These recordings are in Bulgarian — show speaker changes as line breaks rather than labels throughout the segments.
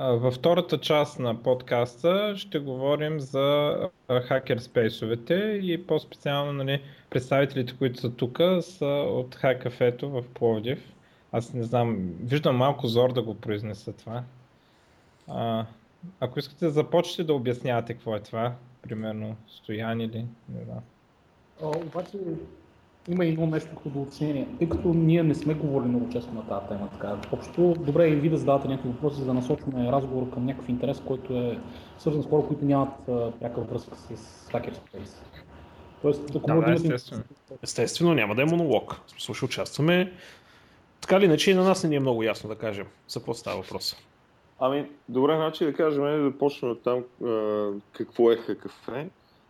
Във втората част на подкаста ще говорим за хакерспейсовете и по-специално нали, представителите, които са тук, са от Хакафето в Пловдив. Аз не знам, виждам малко зор да го произнеса това. А, ако искате започнете да обяснявате какво е това, примерно Стоян или не знам.
А, обаче има едно нещо като до оценение. Тъй като ние не сме говорили много често на тази тема, така, общо добре е и ви да задавате някакви въпроси, за да насочваме разговор към някакъв интерес, който е свързан с хора, които нямат пряка връзка с Hackerspace.
Тоест, ако да, да, естествено. естествено, няма да е монолог. В смисъл, ще участваме. Така или иначе и на нас не ни е много ясно да кажем за какво става въпрос.
Ами, добре, значи да кажем, да почнем от там какво е ХКФ.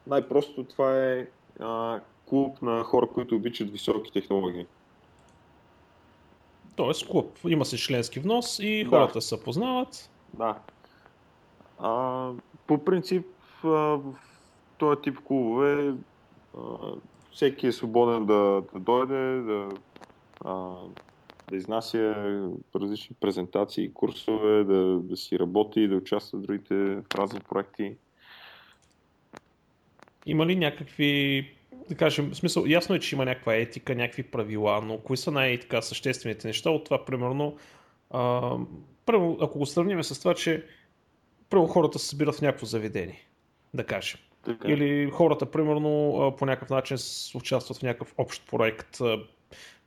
Най-просто това е а, клуб на хора, които обичат високи технологии.
Тоест клуб. Има се членски внос и да. хората се познават.
Да. А, по принцип, в този тип клубове а, всеки е свободен да, да дойде, да, а, да изнася различни презентации, курсове, да, да си работи, да участва в другите в разни проекти.
Има ли някакви да кажем, в смисъл, ясно е, че има някаква етика, някакви правила, но кои са най-така съществените неща от това, примерно, а, първо, ако го сравним с това, че първо хората се събират в някакво заведение, да кажем. Така. Или хората, примерно, по някакъв начин участват в някакъв общ проект,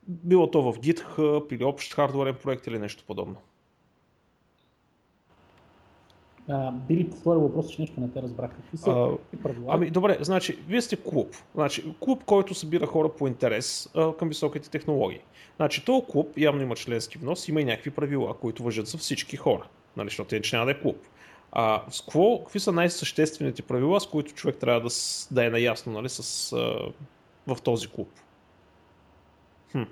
било то в GitHub или общ хардуерен проект или нещо подобно.
А, били твоя въпрос, че нещо не те разбрах. Какви са а, правила?
Ами добре, значи, вие сте клуб. Значи, клуб, който събира хора по интерес а, към високите технологии. Значи, този клуб явно има членски внос, има и някакви правила, които въжат за всички хора. Нали, защото иначе няма да е клуб. А, с какво, какви са най-съществените правила, с които човек трябва да, да е наясно нали, с, а, в този клуб? Хм.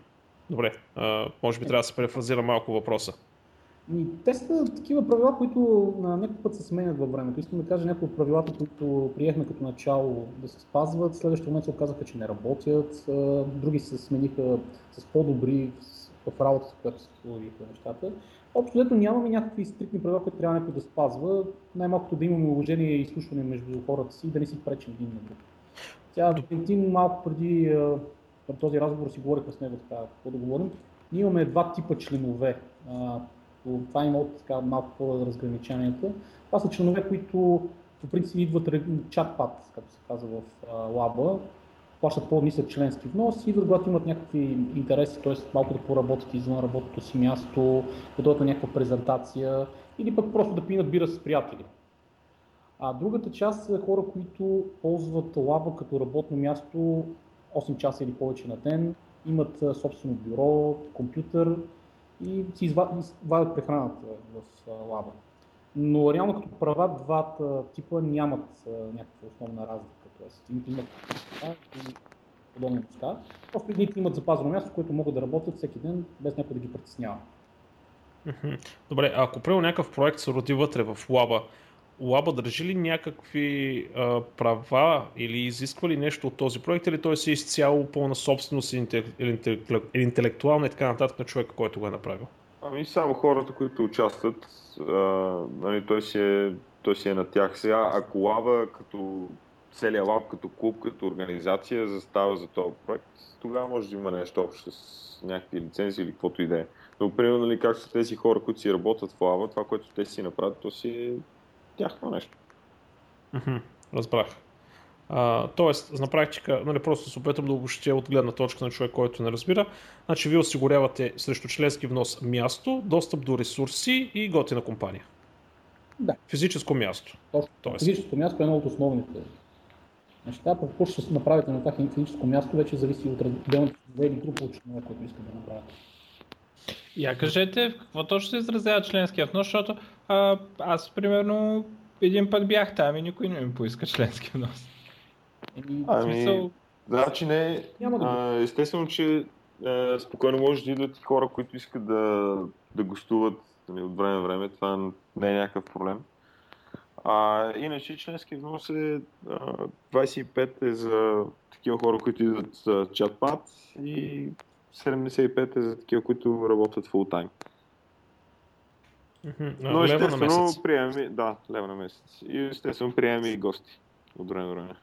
Добре, а, може би трябва да се префразира малко въпроса.
Ми, те са такива правила, които на някакъв път се сменят във времето. Искам да кажа някои от правилата, които приехме като начало да се спазват, следващия момент се оказаха, че не работят, други се смениха с по-добри в работата, в която се сложиха нещата. Общо взето нямаме някакви стрикни правила, които трябва някой да спазва. Най-малкото да имаме уважение и изслушване между хората си и да не си пречим един на друг. Тя Валентин малко преди този разговор си говорихме с него така, какво да говорим. Ние имаме два типа членове това има от така малко по-разграниченията. Това са членове, които по принцип идват чатпад, както се казва в лаба, плащат по-нисък членски внос идват, когато имат някакви интереси, т.е. малко да поработят извън работното си място, да дойдат на някаква презентация или пък просто да пинат бира с приятели. А другата част са хора, които ползват лаба като работно място 8 часа или повече на ден, имат собствено бюро, компютър и си извадят прехраната в лаба. Но реално като права двата типа нямат някаква основна разлика. Тоест, имат и подобни неща. Просто едните имат запазено място, което могат да работят всеки ден, без някой да ги притеснява.
Добре, а ако приема някакъв проект се роди вътре в лаба, Лаба държи ли някакви а, права или изисква ли нещо от този проект или той си е изцяло пълна собственост или интелектуална и така нататък на човека, който го е направил?
Ами само хората, които участват, а, нали, той, си е, той си е на тях. Сега, ако Лаба като целият лаб, като клуб, като организация застава за този проект, тогава може да има нещо общо с някакви лицензии или каквото и да е. Но, примерно, нали, как са тези хора, които си работят в Лаба, това, което те си направят, то си е тяхно нещо.
Mm-hmm, разбрах. А, тоест, на практика, нали, просто се опитам да обобщя от гледна точка на човек, който не разбира. Значи, вие осигурявате срещу членски внос място, достъп до ресурси и готина компания.
Да.
Физическо място.
Точно. Тоест. Физическото място е едно от основните неща. Какво ще се направите на това физическо място, вече зависи от отделните или група от членове, които искат да направят.
Я кажете, в какво точно се изразява членския внос, защото а, аз примерно един път бях там и никой не ми поиска членски внос.
Ами, смисъл... значи не, Няма да а, естествено, че а, спокойно може да идват хора, които искат да, да гостуват нали, от време на време, това не е някакъв проблем. А, иначе членски внос е а, 25 е за такива хора, които идват за чатпад и 75 е за такива, които работят тайм. Но естествено приемаме, да, лева на месец. И естествено приемаме и гости от време на време.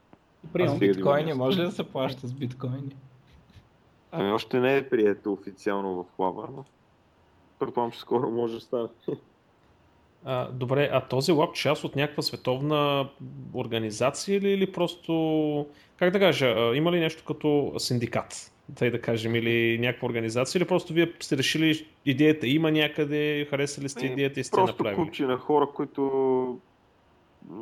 Приемам с биткоини, може ли да се плаща с биткоини?
Ами още не е прието официално в Лаба, но предполагам, че скоро може да стане.
А, добре, а този лаб част от някаква световна организация или, или просто, как да кажа, има ли нещо като синдикат, тъй да кажем, или някаква организация, или просто вие сте решили идеята има някъде, харесали сте идеята и сте
просто
направили?
Просто купче на хора, които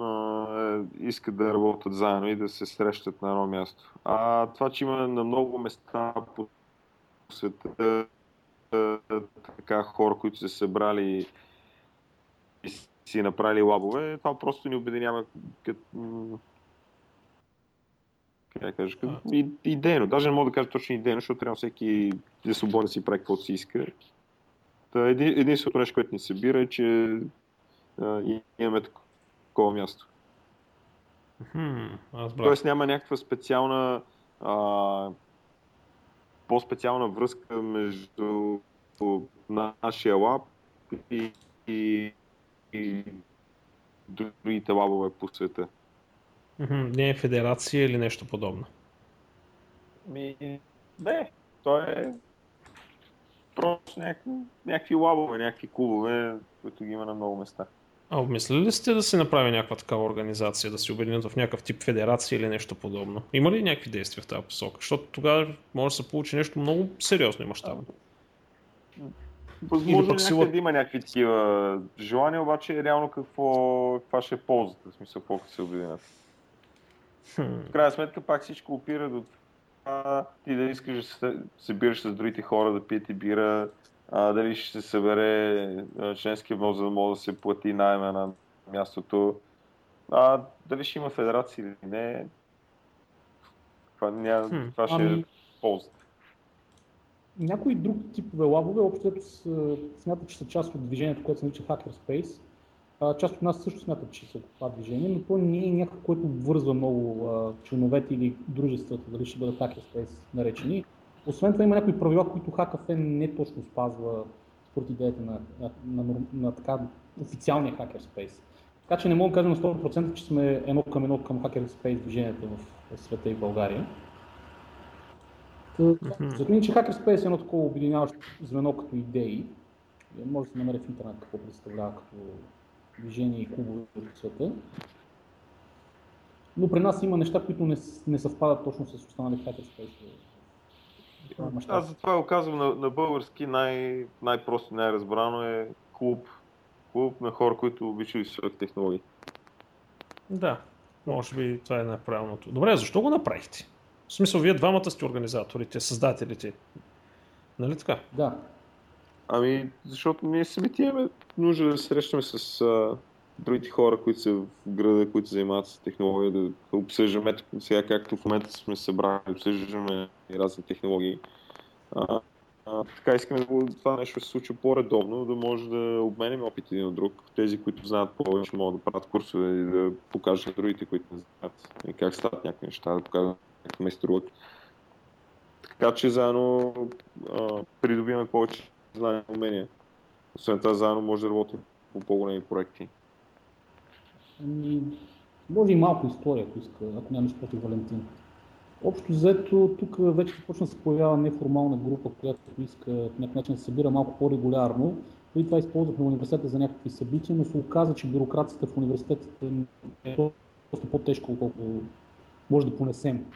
а, искат да работят заедно и да се срещат на едно място. А това, че има на много места по света така хора, които са събрали и си направили лабове, това просто ни обединява като как кажа, като идейно. Даже не мога да кажа точно идейно, защото трябва всеки да свободен да си прави каквото си иска. Та еди, единственото нещо, което ни събира е, че а, имаме такова място.
Hmm,
Тоест няма някаква специална а, по-специална връзка между нашия лаб и, и, и другите лабове по света.
Не е федерация или нещо подобно?
Ми, не, то е просто някакви, някакви лабове, някакви клубове, които ги има на много места.
А обмислили ли сте да се направи някаква такава организация, да се обединят в някакъв тип федерация или нещо подобно? Има ли някакви действия в тази посока? Защото тогава може да се получи нещо много сериозно и мащабно.
Възможно е сила... да има някакви такива желания, обаче реално какво, каква ще е ползата, в смисъл колко се обединят. В крайна сметка пак всичко опира до това ти да искаш да се събираш с другите хора, да пиете бира, а, дали ще се събере членски внос, за да може да се плати найема на мястото. А, дали ще има федерация или не, това, ня... хм, това ще е ами... е полза.
Някои друг типове лабове общо смятат, че са част от движението, което се нарича Hackerspace. Част от нас също смятат, че са това движение, но то не е някакво, което обвързва много а, членовете или дружествата, дали ще бъдат Hackerspace наречени. Освен това има някои правила, които HKF не точно спазва според идеята на, на, на, на, на така официалния Hackerspace. Така че не мога да кажа на 100% че сме едно към едно към Hackerspace движението в, света и в България. Mm-hmm. че Hackerspace е едно такова обединяващо звено като идеи. Може да се намери в интернет какво представлява като движение и клубове в света. Но при нас има неща, които не, не съвпадат точно с останалите Hackerspace
аз затова го казвам на, на български най- най-просто и най-разбрано е клуб. Клуб на хора, които обичат високи технологии.
Да, може би това е най-правилното. Добре, защо го направихте? В смисъл, вие двамата сте организаторите, създателите. Нали така?
Да.
Ами, защото ние самите имаме нужда да се срещаме с а, другите хора, които са в града, които занимават с технология, да обсъждаме, сега както в момента сме събрали, обсъждаме разни технологии. А, а, така искаме да това нещо се случва по-редовно, да може да обменим опит един от друг. Тези, които знаят повече, могат да правят курсове и да покажат на другите, които не знаят и как стават някакви неща, да покажат как ме струват. Така че заедно придобиваме повече знания и умения. Освен това, заедно може да работим по по-големи проекти.
Ами, може и малко история, ако иска, ако нямаш против Валентин. Общо взето, тук вече започна да се появява неформална група, която иска по някакъв начин да се събира малко по-регулярно. Преди това използвахме университета за някакви събития, но се оказа, че бюрокрацията в университетите е доста по-тежко, отколкото може да понесем.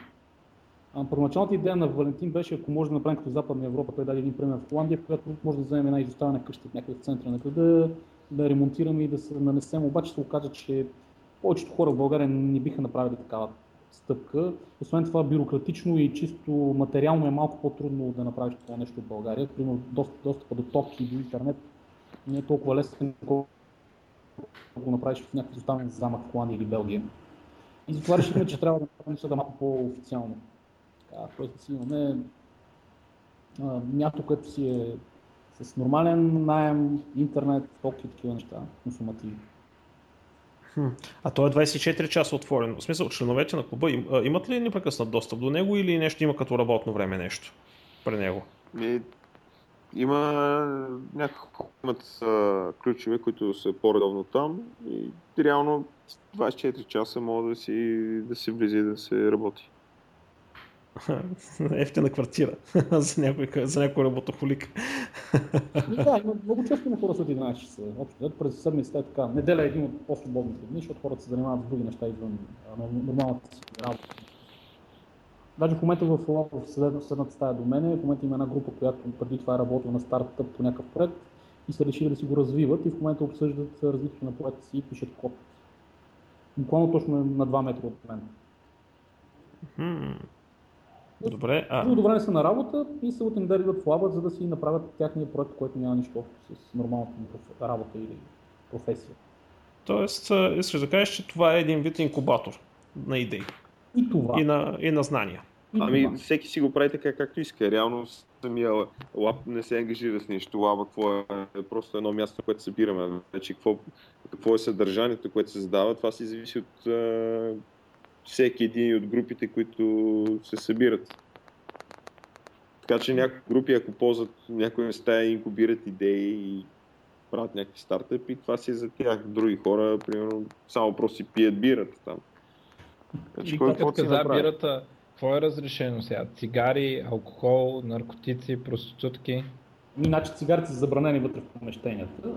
А, първоначалната идея на Валентин беше, ако може да направим като Западна Европа, той даде един пример в Холандия, в която може да вземем една изоставена къща в някъде в центъра на града, да ремонтираме и да се нанесем. Обаче се оказа, че повечето хора в България не биха направили такава стъпка. Освен това, бюрократично и чисто материално е малко по-трудно да направиш това нещо в България. Примерно, достъпа до топки, до интернет не е толкова лесен, колкото го направиш в някакъв останен замък в Холандия или Белгия. И затова решихме, че трябва да направим нещата малко по-официално. Тоест да си имаме място, което си е с нормален найем, интернет, токи и такива неща, консумативи.
А то е 24 часа отворен. В смисъл, членовете на клуба имат ли непрекъснат достъп до него или нещо има като работно време нещо при него?
И, има няколко имат ключове, които са по-редовно там и реално 24 часа може да, си, да се влиза и да се работи.
Ефтина квартира за някой, за някой работохолик.
да, има, много често има хора след 11 часа. Общо, през седмицата е така. Неделя е един от по-свободните дни, защото хората се занимават с други неща извън нормалната си работа. Даже в момента в, в съседната стая до мене, в момента има една група, която преди това е работила на стартъп по някакъв проект и са решили да си го развиват и в момента обсъждат развитието на проекта си и пишат код. Буквално точно на 2 метра от мен.
Добре.
А... Много добре са на работа и се от да идват в лаба, за да си направят тяхния проект, който няма нищо общо с нормалната работа или професия.
Тоест, искаш да кажеш, че това е един вид инкубатор на идеи.
И това.
И на, и на знания.
И ами това. всеки си го прави така както иска. Реално самия лаб не се ангажира с нещо. Лаба какво е? е просто едно място, което събираме. Вече какво, какво е съдържанието, което се задава, това си зависи от всеки един от групите, които се събират. Така че някои групи, ако ползват някои места, инкубират идеи и правят някакви стартъпи, това си е за тях. Други хора, примерно, само просто си пият бирата там.
Значи, кой като каза бирата, какво е разрешено сега? Цигари, алкохол, наркотици, проститутки?
Иначе цигарите са забранени вътре в помещенията.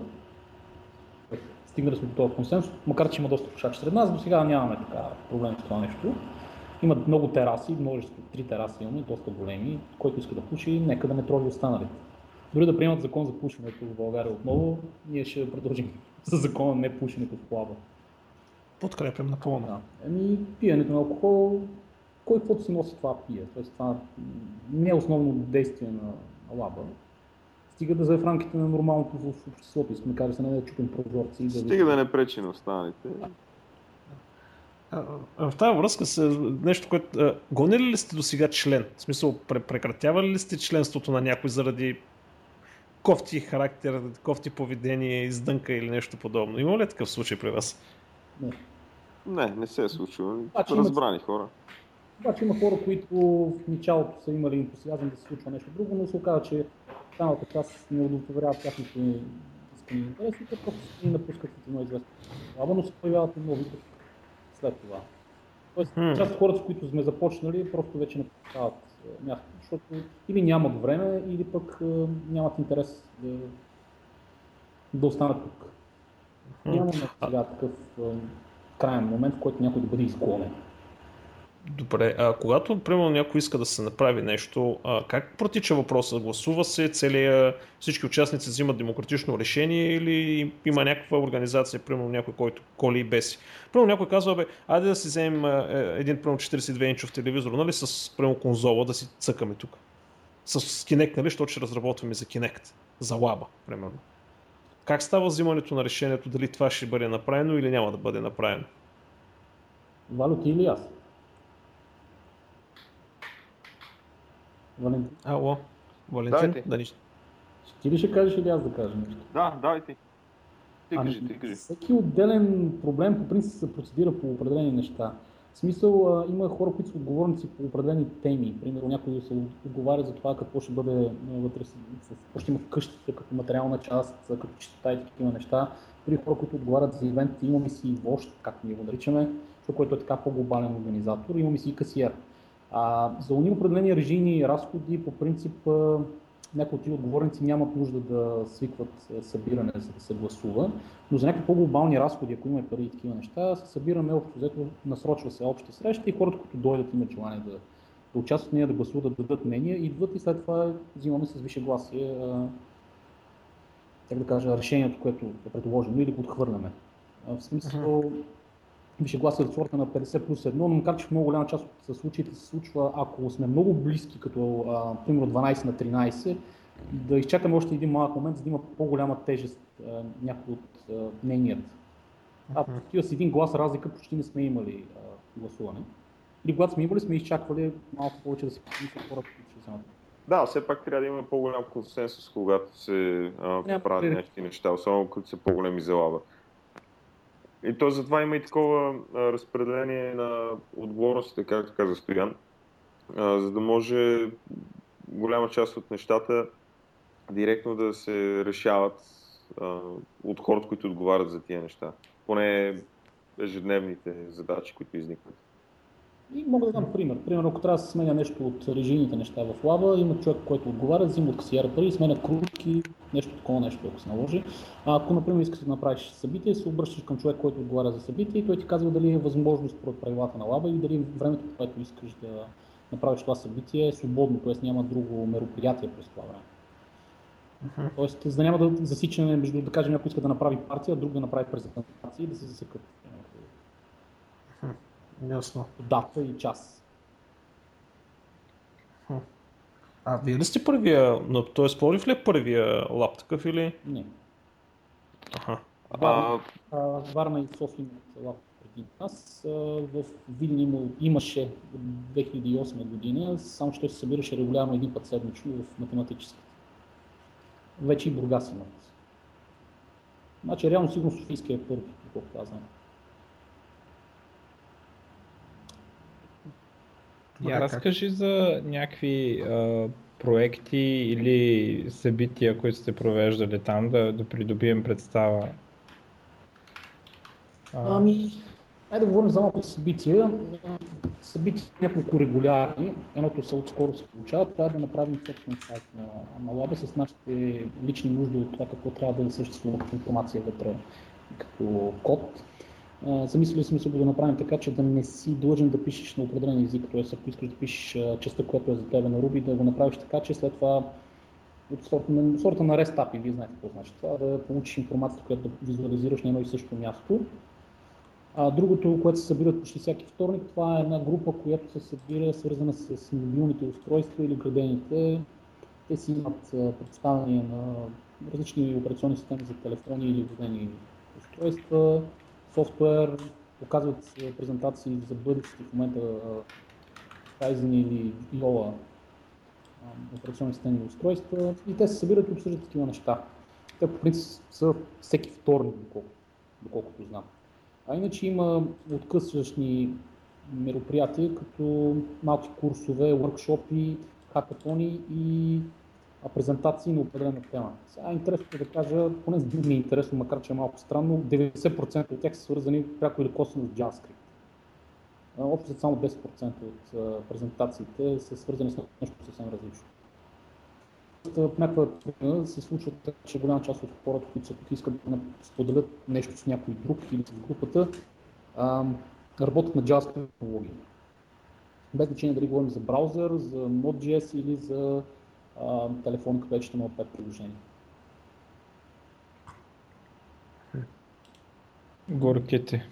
Стигнали сме до този консенсус, макар че има доста пушачи сред нас, до сега нямаме така проблем с това нещо. Има много тераси, множество, три тераси имаме, доста големи. Който иска да пуши, нека да не трови останалите. Дори да приемат закон за пушенето в България отново, ние ще продължим с закона не пушенето в плава.
Подкрепям напълно.
Да. Еми, пиенето на алкохол, кой каквото си носи това пие. Тоест, това не е основно действие на, лаба. Стига да е в рамките на нормалното в обществото. Искаме да кажа, не да чупим прозорци. Да
Стига да не пречи на останалите.
В тази връзка с нещо, което... Гонили ли сте до сега член? В смисъл, прекратявали ли сте членството на някой заради кофти характер, кофти поведение, издънка или нещо подобно? Има ли такъв случай при вас?
Не. Не, не се е случило. Разбрани има... хора.
Обаче има хора, които в началото са имали ентусиазъм да се случва нещо друго, но се оказа, че останалата част не удовлетворяват тяхните искани интереси, те просто си напускат от едно известно. Ама но се появяват и нови след това. Тоест, hmm. част от хората, с които сме започнали, просто вече не получават място, защото или нямат време, или пък нямат интерес да, да останат тук. Нямаме сега такъв крайен момент, в който някой да бъде изгонен.
Добре, а когато, примерно, някой иска да се направи нещо, а, как протича въпроса? Гласува се, целия, всички участници взимат демократично решение или има някаква организация, примерно някой, който коли и беси? Примерно някой казва, бе, айде да си вземем един, примерно, 42-инчов телевизор, нали, с, примерно, конзола, да си цъкаме тук. С Kinect, нали, защото ще разработваме за Kinect, за лаба, примерно. Как става взимането на решението, дали това ще бъде направено или няма да бъде направено?
Валю, ти или аз?
Валентин. Ало, Валентин, да нищо.
Ти ли ще кажеш или аз да кажа нещо?
Да, давай ти. Ти
ами, кажи, ти кажи. Всеки отделен проблем по принцип се процедира по определени неща. В смисъл а, има хора, които са отговорници по определени теми. Примерно някой се отговаря за това какво ще бъде вътре, какво ще има в къщите като материална част, като чистота и такива неща. Други хора, които отговарят за ивент, имаме си вожд, както ние го наричаме, което е така по-глобален организатор, имаме си и касиер. А, за уни определени режийни разходи, по принцип, някои от отговорници нямат нужда да свикват събиране, за да се гласува, но за някакви по-глобални разходи, ако има пари и такива неща, се събираме общо взето, насрочва се обща среща и хората, които дойдат имат желание да, да участват в нея, да гласуват, да дадат мнение, идват и след това взимаме с висше гласие как да кажа, решението, което е предложено или го отхвърляме. В смисъл, Више гласа от сорта на 50 плюс 1, но макар че в много голяма част от случаите се случва, ако сме много близки, като а, примерно 12 на 13, да изчакаме още един малък момент, за да има по-голяма тежест а, някой от а, мненията. А такива с един глас разлика почти не сме имали а, гласуване. Или когато сме имали, сме изчаквали малко повече да се помислят хората, които ще вземат.
Да, все пак трябва да има по-голям консенсус, когато се правят някакви неща, особено като са по-големи залаба. И то затова има и такова а, разпределение на отговорностите, както каза Стоян, а, за да може голяма част от нещата директно да се решават а, от хората, които отговарят за тия неща. Поне ежедневните задачи, които изникват.
И мога да дам пример. Примерно, ако трябва да се сменя нещо от режимните неща в лаба, има човек, който отговаря, взима от касиера пари, сменя кружки, нещо такова нещо, ако се наложи. А ако, например, искаш да направиш събитие, се обръщаш към човек, който отговаря за събитие и той ти казва дали е възможно според правилата на лаба и дали времето, което искаш да направиш това събитие е свободно, т.е. няма друго мероприятие през това време. Uh-huh. Тоест, за да няма да засичане между, да кажем, някой иска да направи партия, а друг да направи презентация и да се засекат.
Ясно.
Дата и час.
А вие ли сте първия, т.е. Пловдив ли е първия лап такъв или?
Не.
Аха.
Варна, а... Варна и София имат лап преди нас. В Видин имаше 2008 година, само той се събираше регулярно един път седмично в математически. Вече и Бургас имат. Значи реално сигурно Софийския е първи, колкото аз знам.
Я разкажи за някакви а, проекти или събития, които сте провеждали там, да, да придобием представа.
А... Ами, айде да говорим за малко събития. Събития няколко регулярни. Едното са отскоро се получава. Това е да направим собствен сайт на, на лаба с нашите лични нужди от това какво трябва да съществува като информация вътре като код замислили сме се да направим така, че да не си длъжен да пишеш на определен език, т.е. ако искаш да пишеш частта, която е за тебе на Ruby, да го направиш така, че след това от сорта на, API, вие знаете какво значи това, да получиш информацията, която да визуализираш на едно и също място. А другото, което се събира почти всеки вторник, това е една група, която се събира свързана с мобилните устройства или градените. Те си имат представяне на различни операционни системи за телефони или градени устройства, софтуер, показват презентации за бъдещите в момента Kaizen или Viola операционни системи устройства и те се събират и обсъждат такива неща. Те по принцип са всеки вторник, доколкото, доколкото знам. А иначе има откъсващни мероприятия, като малки курсове, workshopи, хакатони и презентации на определена тема. Сега е да кажа, поне за ми е интересно, макар че е малко странно, 90% от тях са свързани пряко или косвено с JavaScript. Общо само 10% от презентациите са свързани с нещо съвсем различно. В някаква причина се случва така, че голяма част от хората, които са тук искат да споделят нещо с някой друг или с групата, работят на JavaScript технологии. Без значение дали говорим за браузър, за Node.js или за телефон, където ще има 5 приложения.
Горките.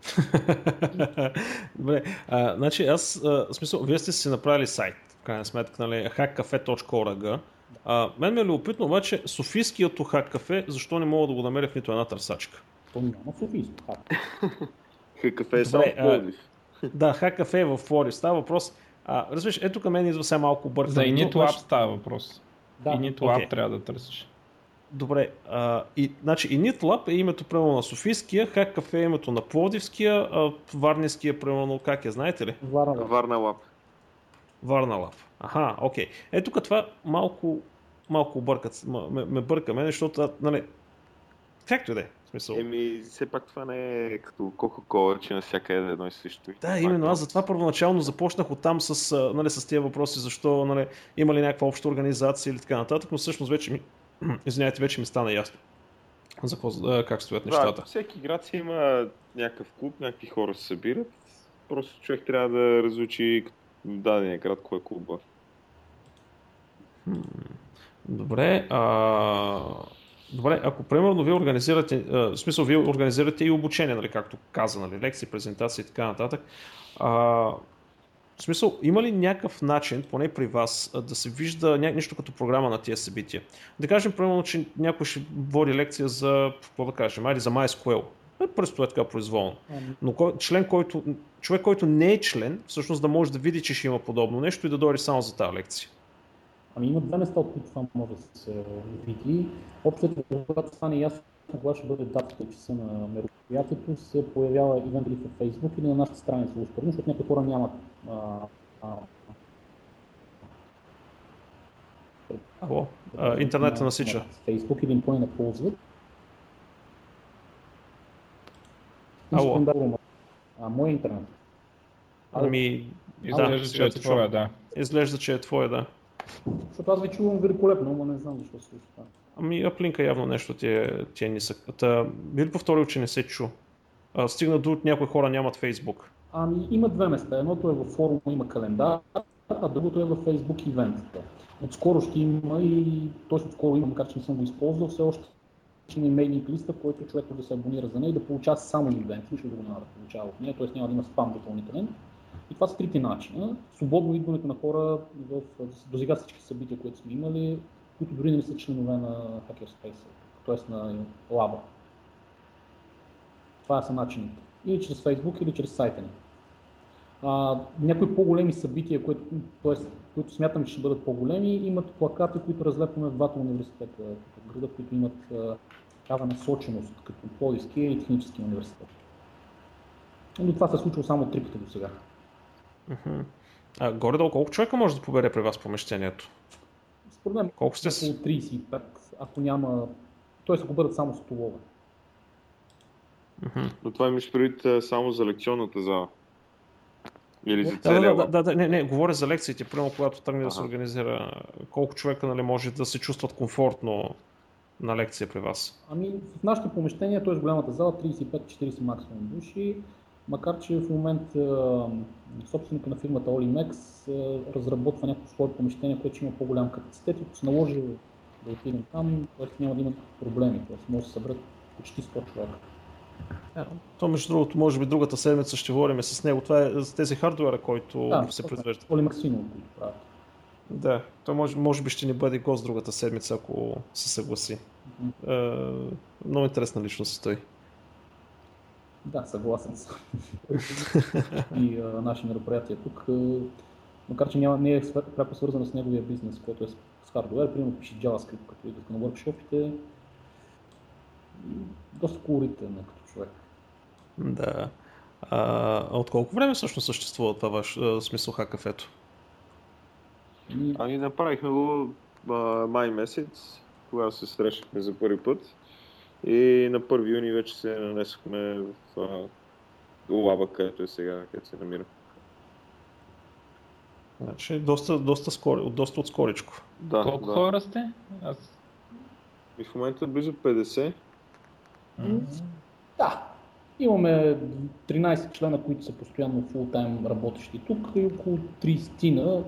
Добре, а, значи аз, а, в смисъл, вие сте си направили сайт, в крайна сметка, нали, hackcafe.org. А, мен ме е любопитно, обаче, Софийският хаккафе, защо не мога да го намеря в нито една търсачка?
То няма Софийско хак.
Хаккафе е само в
Да, хаккафе е в Флорис. Става въпрос, а, разбираш, ето към мен идва сега малко бързо.
За Init Lab става въпрос. Да. Init Lab okay. трябва да търсиш.
Добре, а, и, значи Init Lab е името примерно на Софийския, Hack Cafe е името на Плодивския, а Варниския примерно как е, знаете ли?
Варна Lab.
Варна Lab.
Варна Lab. Аха, окей. Ето тук това малко, малко объркат, ме, ме бърка мен, защото, нали, както и да е.
Смисъл. Еми, все пак това не е като Кока-Кола, че навсякъде е едно и също.
Да, именно. Аз затова първоначално започнах оттам с, нали, с тези въпроси, защо нали, има ли някаква обща организация или така нататък, но всъщност вече ми, извиняйте, вече ми стана ясно за как стоят нещата.
Да, всеки град си има някакъв клуб, някакви хора се събират. Просто човек трябва да разучи дадения град кой е клуба.
Добре. А... Добре, ако примерно вие организирате, в смисъл вие организирате и обучение, нали, както каза, нали, лекции, презентации и така нататък, а, в смисъл, има ли някакъв начин, поне при вас, да се вижда нещо като програма на тия събития? Да кажем, примерно, че някой ще води лекция за, какво да кажем, айде за MySQL. Просто е така произволно. Но кой, член, който, човек, който не е член, всъщност да може да види, че ще има подобно нещо и да дойде само за тази лекция.
Ами има две места, от които това може да се види. Общо, когато стане ясно кога ще бъде датата и часа на мероприятието, се появява ивент или в Facebook или на нашата страница, успорно, защото някои хора нямат а, а,
Ало, а, интернет насича.
Фейсбук или никой не ползват.
Ало.
А, мой интернет.
Ами,
изглежда, че е твоя, да.
Изглежда, че е твоя, да.
Защото аз ви чувам великолепно, но не знам защо се това.
Ами, аплинка явно нещо ти е, ти е нисък. Та, би ли повторил, че не се чу? А, стигна до някои хора нямат Фейсбук.
Ами, има две места. Едното е във форума, има календар, а другото е във Facebook ивентите. Отскоро ще има и, т.е. отскоро има, макар че не съм го използвал, все още ще има мейлинг листа, който човек да се абонира за нея и да получава само ивенти, защото друго няма да получава от нея, т.е. няма да има спам допълнителен. И това са трите начина. Свободно идването на хора в, до сега всички събития, които сме имали, които дори не са членове на Hackerspace, т.е. на лаба. Това са начините. Или чрез Facebook, или чрез сайта ни. А, някои по-големи събития, които, т.е. които смятам, че ще бъдат по-големи, имат плакати, които разлепваме в двата университета в града, които имат такава насоченост, като Плодивския и Технически университет. Но това се е случило само три пъти до сега.
Uh-huh. А, горе-долу колко човека може да побере при вас помещението?
Според мен
колко сте
около 35, ако няма, т.е. ако бъдат само столове.
Uh-huh. Но това имаш предвид само за лекционната зала? Или за
да, да, да, да, не, не, говоря за лекциите, примерно когато тръгне да се организира, колко човека нали, може да се чувстват комфортно на лекция при вас?
Ами в нашите помещения, т.е. голямата зала, 35-40 максимум души, макар че в момента собственика на фирмата Olimex разработва някакво свое помещение, което ще има по-голям капацитет и ако се наложи да отидем там, т.е. няма да има проблеми, т.е. може да се съберат почти 100 човека.
Yeah. То между другото, може би другата седмица ще говорим с него. Това е за тези хардуера, който
да,
се произвежда.
Оли Максимов, които правят.
Да, той може, може би ще ни бъде гост другата седмица, ако се съгласи. Mm-hmm. Е, много интересна личност той.
Да, съгласен съм. и а, наши мероприятия тук, макар че няма, не е пряко свързано с неговия бизнес, който е с хардуер, примерно пише JavaScript, като идват на workshopите, доста колоритен е като човек.
Да. А, от колко време всъщност съществува това ваш смисъл хакафето?
Ами направихме го а, май месец, когато се срещахме за първи път. И на 1 юни вече се нанесохме в Лаба, където е сега, където се намира.
Значи доста, доста, скоро, доста отскоричко.
Да, Колко да. хора сте? Аз...
И в момента близо 50.
Да. Имаме 13 члена, които са постоянно фултайм работещи тук и около 30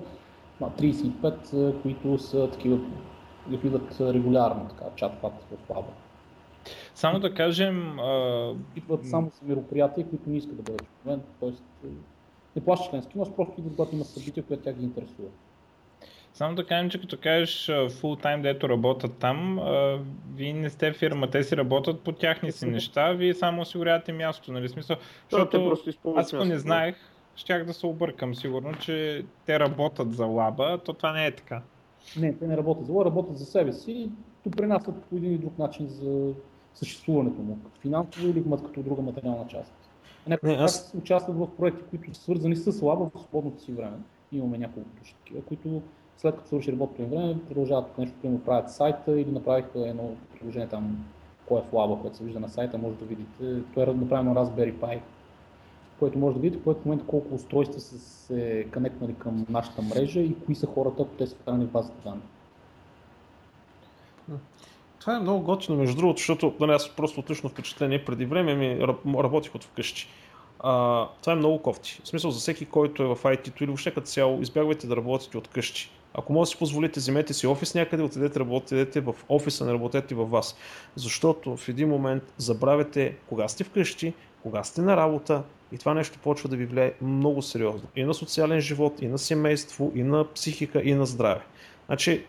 35, които са такива, идват регулярно, така, чат-пат в лаба.
Само да кажем... А...
Идват само с мероприятия, които не искат да бъдат член, т.е. не плащат членски, но просто идват, когато има събития, които тя ги интересува.
Само да кажем, че като кажеш full time, дето работят там, а, вие не сте фирма, те си работят по тяхни си неща, вие само осигурявате място, нали? Смисъл, защото аз ако не знаех, щях да се объркам сигурно, че те работят за лаба, то това не е така.
Не, те не работят за лаба, работят за себе си и допринасят по един или друг начин за съществуването му, като финансово или като друга материална част. Някои не, аз... участват в проекти, които са свързани с лаба в свободното си време. Имаме няколко души такива, които след като свърши работното им време, продължават тук нещо, примерно правят сайта или направиха едно приложение там, кое е в лаба, което се вижда на сайта, може да видите. То е направено Raspberry Pi, което може да видите, което в момента колко устройства са се конектнали към нашата мрежа и кои са хората, те са вкарани в базата данни.
Това е много готино, между другото, защото нали, аз просто отлично впечатление преди време ми работих от вкъщи. А, това е много кофти. В смисъл за всеки, който е в IT-то или въобще като цяло, избягвайте да работите от къщи. Ако може да си позволите, вземете си офис някъде, отидете работете в офиса, не работете във вас. Защото в един момент забравяте кога сте вкъщи, кога сте на работа и това нещо почва да ви влияе много сериозно. И на социален живот, и на семейство, и на психика, и на здраве. Значи,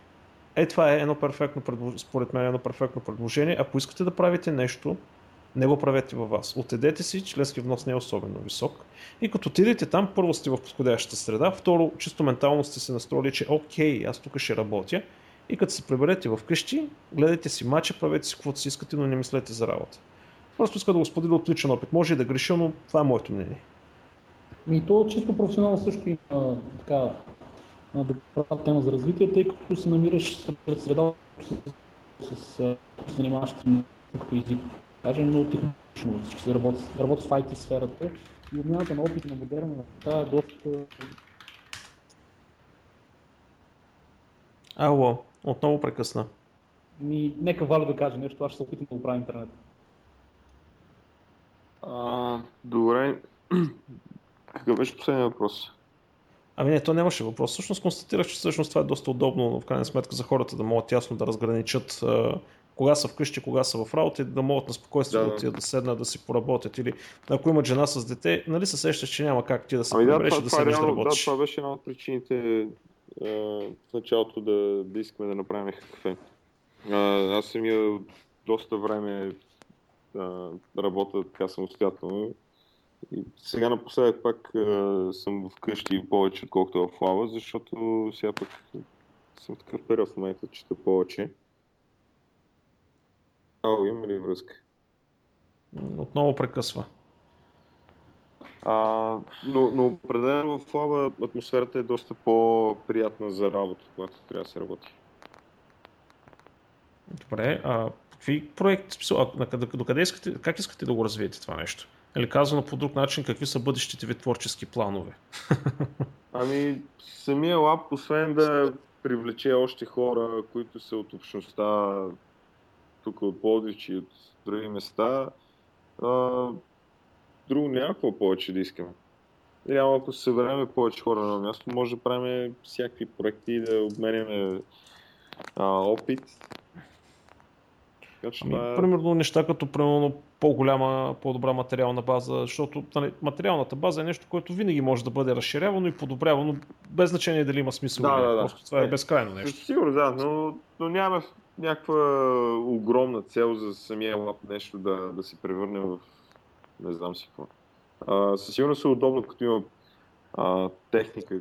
е, това е едно перфектно, според мен, едно перфектно предложение. Ако искате да правите нещо, не го правете във вас. Отедете си, членски внос не е особено висок. И като отидете там, първо сте в подходящата среда, второ, чисто ментално сте се настроили, че окей, аз тук ще работя. И като се приберете вкъщи, гледайте си мача, правете си каквото си искате, но не мислете за работа. Просто иска да го споделя от личен опит. Може и да греша, но това е моето мнение.
И то чисто професионално също има така добра тема за развитие, тъй като се намираш сред среда с, с, с занимаващи като език. Кажем много технично, всички работят, работят в IT сферата и обмяната на опит на модерна неща е доста...
Ало, отново прекъсна.
Ми, нека Валю да каже нещо, аз ще се опитам да оправя интернет.
А, добре. Какъв беше последния въпрос?
Ами не, то нямаше въпрос. Всъщност констатирах, че всъщност това е доста удобно, но в крайна сметка за хората да могат ясно да разграничат а, кога са вкъщи, кога са в работа и да могат на спокойствие да, да, да седнат да си поработят. Или ако имат жена с дете, нали се сещаш, че няма как ти да се ами да, това,
да
се
да работиш. Да, това беше една от причините а, в началото да, да искаме да направим кафе. А, аз самия доста време а, работя така самостоятелно. И сега напоследък пак а, съм вкъщи повече, отколкото в лава, защото сега пък съм в такъв период в момента, чета повече. Ало, има ли връзка?
Отново прекъсва.
А, но, но определено в лава атмосферата е доста по-приятна за работа, когато трябва да се работи.
Добре, а какви проекти, до къде искате, как искате да го развиете това нещо? Или казано по друг начин, какви са бъдещите ви творчески планове?
Ами, самия лап, освен да привлече още хора, които са от общността тук от Плодич и от други места, а, друго някакво повече да искаме. Реално, ако се съберем повече хора на място, може да правим всякакви проекти и да обменяме а, опит
така, че ами, това е... Примерно неща като примерно по-голяма, по-добра материална база, защото нали, материалната база е нещо, което винаги може да бъде разширявано и подобрявано, без значение дали има смисъл.
Да, да, да.
Просто това е, е безкрайно нещо.
Сигурно, да, но, но няма някаква огромна цел за самия лап нещо да, да се превърне в не знам си какво. със сигурност е удобно, като има а, техника,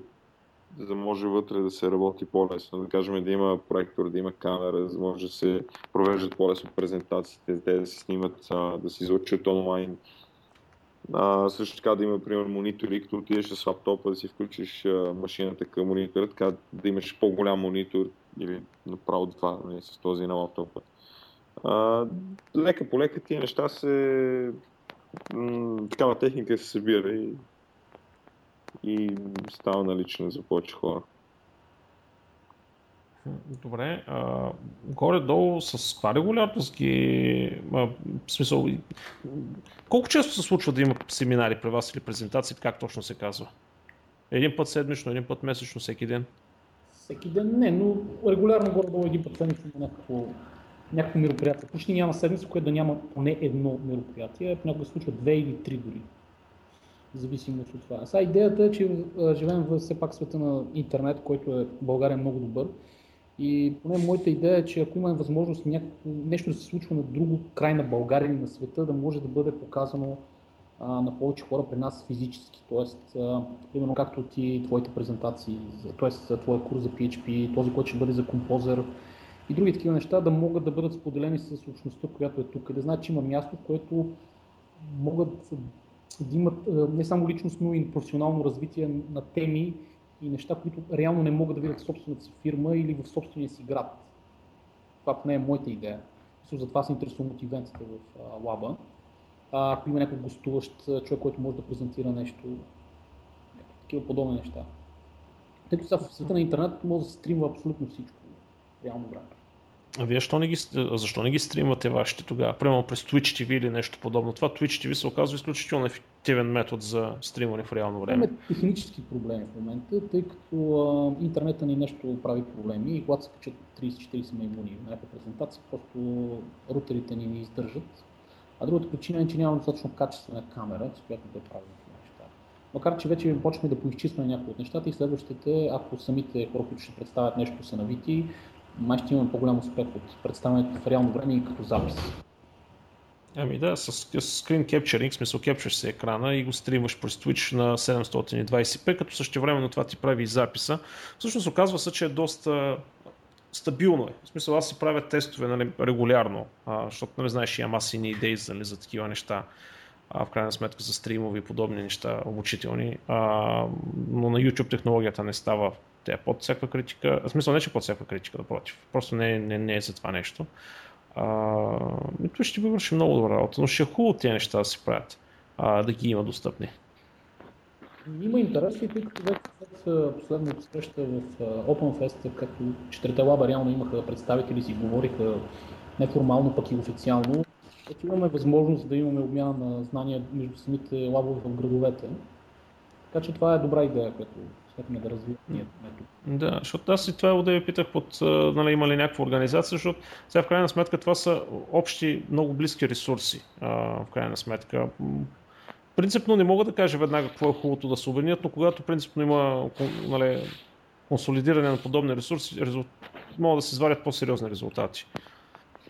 за да може вътре да се работи по-лесно. Да кажем да има проектор, да има камера, за да може да се провеждат по-лесно презентациите, те да се снимат, да се излъчат онлайн. А, също така да има, например, монитори, като отидеш с лаптопа да си включиш машината към монитора, така да имаш по-голям монитор или направо това не, нали, с този на лаптопа. А, лека по лека тия неща се м- такава техника се събира и и става налична за повече хора.
Добре, а, горе-долу с каква регулярност ги... А, в смисъл, колко често се случва да има семинари при вас или презентации, как точно се казва? Един път седмично, един път месечно, всеки ден?
Всеки ден не, но регулярно горе-долу един път седмично някакво, някакво мероприятие. Почти няма седмица, което да няма поне едно мероприятие, понякога се случва две или три дори зависимост от това. Сега идеята е, че живеем в все пак света на интернет, който е в България много добър. И поне моята идея е, че ако имаме възможност няко... нещо да се случва на друго край на България или на света, да може да бъде показано а, на повече хора при нас физически. Тоест, а, именно както ти, твоите презентации, т.е. твоя курс за PHP, този, който ще бъде за композер и други такива неща, да могат да бъдат споделени с общността, която е тук. Да знаят, че има място, което могат да имат не само личностно, но и професионално развитие на теми и неща, които реално не могат да видят в собствената си фирма или в собствения си град. Това не е моята идея. Затова се интересувам от ивентите в лаба. Ако има някой гостуващ човек, който може да презентира нещо, такива подобни неща. Тъй като в света на интернет може да се стримва абсолютно всичко. Реално време.
А вие защо не ги, защо не ги стримате вашите тогава? Примерно през Twitch TV или нещо подобно. Това Twitch TV се оказва изключително ефективен метод за стримане в реално време.
Имаме технически проблеми в момента, тъй като а, интернета ни нещо прави проблеми и когато се качат 30-40 маймуни на някаква презентация, просто рутерите ни не издържат. А другата причина е, че нямаме достатъчно качествена камера, с която да правим неща. Макар, че вече почваме да поизчистваме някои от нещата и следващите, ако самите хора, които ще представят нещо са навити, май ще имаме по-голям успех от представянето в реално време и като запис.
Ами да, с, с screen capturing, смисъл кепчваш се екрана и го стримаш през Twitch на 720p, като също време това ти прави и записа. Всъщност оказва се, че е доста стабилно е. В смисъл аз си правя тестове нали, регулярно, а, защото не нали, знаеш, имам аз ини идеи нали, за такива неща. А, в крайна сметка за стримови и подобни неща обучителни. А, но на YouTube технологията не става Тя е под всякаква критика. В смисъл не, че под всякаква критика, напротив. Просто не, не, не е за това нещо. А, той ще върши много добра работа, но ще е хубаво тези неща да се правят, а, да ги има достъпни.
Има интерес и тъй като след последната среща в OpenFest, като четирите лаба реално имаха представители си говориха неформално, пък и официално, ето имаме възможност да имаме обмяна на знания между самите лабове в градовете. Така че това е добра идея, която смятаме да тук.
Да, защото аз и това да ви питах под, нали, има ли някаква организация, защото сега в крайна сметка това са общи, много близки ресурси. А, в крайна сметка. Принципно не мога да кажа веднага какво е хубавото да се обединят, но когато принципно има нали, консолидиране на подобни ресурси, резулт... могат да се извадят по-сериозни резултати.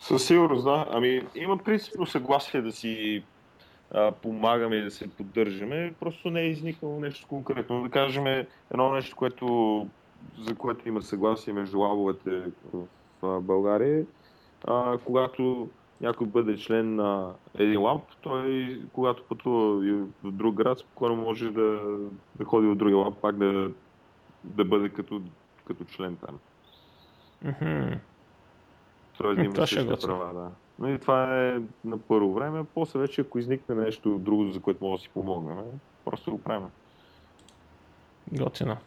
Със сигурност, да. Ами има принципно съгласие да си а, помагаме и да се поддържаме, просто не е изникнало нещо конкретно. Да кажем едно нещо, което, за което има съгласие между лабовете в, в България, а, когато някой бъде член на един лаб, той когато пътува в друг град, спокойно може да, да ходи в другия лаб, пак да, да бъде като, като член там.
Mm-hmm.
Тоест да има същите права, да. Но и това е на първо време. После вече, ако изникне нещо друго, за което може да си помогнем, просто го правим.
Готино.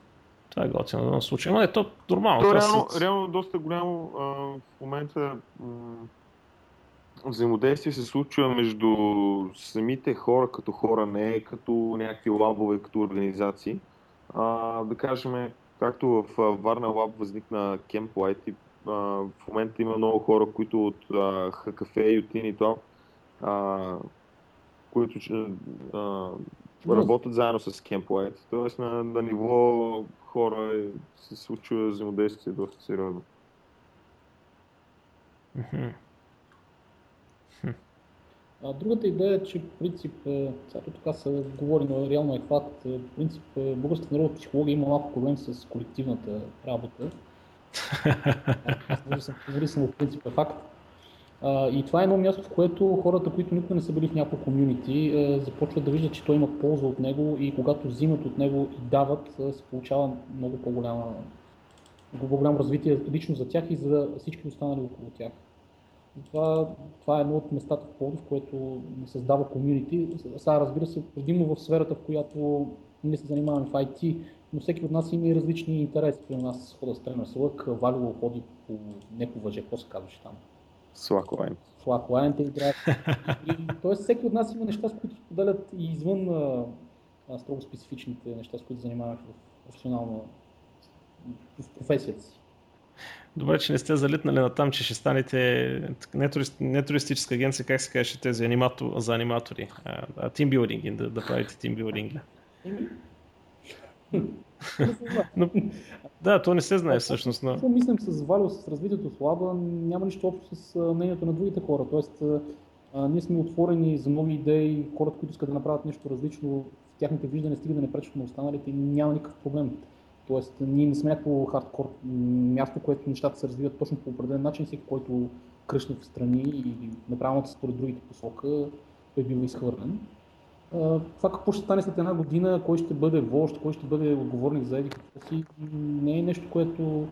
Това е готино да случай. Ама е то нормално.
То, реално, с... реално доста голямо а, в момента м- взаимодействие се случва между самите хора като хора, не като някакви лабове, като организации. А, да кажем, както в Варна Лаб възникна Camp Light и в момента има много хора, които от ХКФ и от Initop, които а, работят заедно с Camp т.е. На, на ниво хора е, се случва взаимодействие доста сериозно.
А, другата идея е, че в принцип, сега така се говори, но реално е факт, в принцип българската народна психология има малко проблем с колективната работа Говори съм принцип е факт. И това е едно място, в което хората, които никога не са били в някакво комюнити, започват да виждат, че той има полза от него и когато взимат от него и дават, се получава много по-голяма по-голямо развитие лично за тях и за всички останали около тях. Това, това е едно от местата в Плодов, което създава комюнити. Сега разбира се, предимно в сферата, в която ние се занимаваме в IT, но всеки от нас има и различни интереси. При нас хода с тренер с лък, Валио ходи по не по въже, какво се казваше там?
Slackline.
Slackline те играят. Тоест всеки от нас има неща, с които споделят и извън а, строго специфичните неща, с които занимаваме в професионално в професията си.
Добре, че не сте залитнали на там, че ще станете не, турист, не туристическа агенция, как се каже тези аниматор, за аниматори, а, тимбилдинги, да, да правите тимбилдинги. Но, да, то не се знае всъщност. Но...
Какво мислим с Валио, с развитието с Лаба, няма нищо общо с мнението на другите хора. Тоест, а, ние сме отворени за нови идеи, хората, които искат да направят нещо различно, в тяхните виждания стига да не пречат на останалите, няма никакъв проблем. Тоест, ние не сме някакво хардкор място, което нещата се развиват точно по определен начин, всеки, който кръщне в страни и направеното според другите посока, той бива изхвърлен това какво ще стане след една година, кой ще бъде вожд, кой ще бъде отговорник за еди какво си, не е нещо, което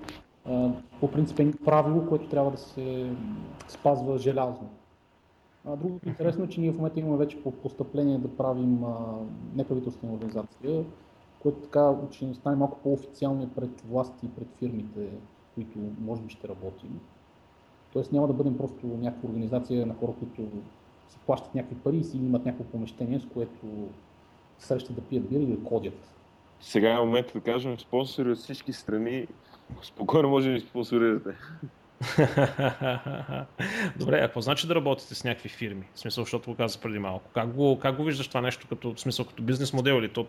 по принцип е правило, което трябва да се спазва желязно. Другото интересно е, че ние в момента имаме вече по постъпление да правим неправителствена организация, което така ще стане малко по-официално пред власти и пред фирмите, които може би ще работим. Тоест няма да бъдем просто някаква организация на хора, които си плащат някакви пари и си имат някакво помещение, с което срещат да пият бира и да кодят.
Сега е момент да кажем спонсори от всички страни. Спокойно може да ни спонсорирате.
Добре, а какво значи да работите с някакви фирми? В смисъл, защото го каза преди малко. Как го, как го виждаш това нещо като, в смисъл, като бизнес модел или то?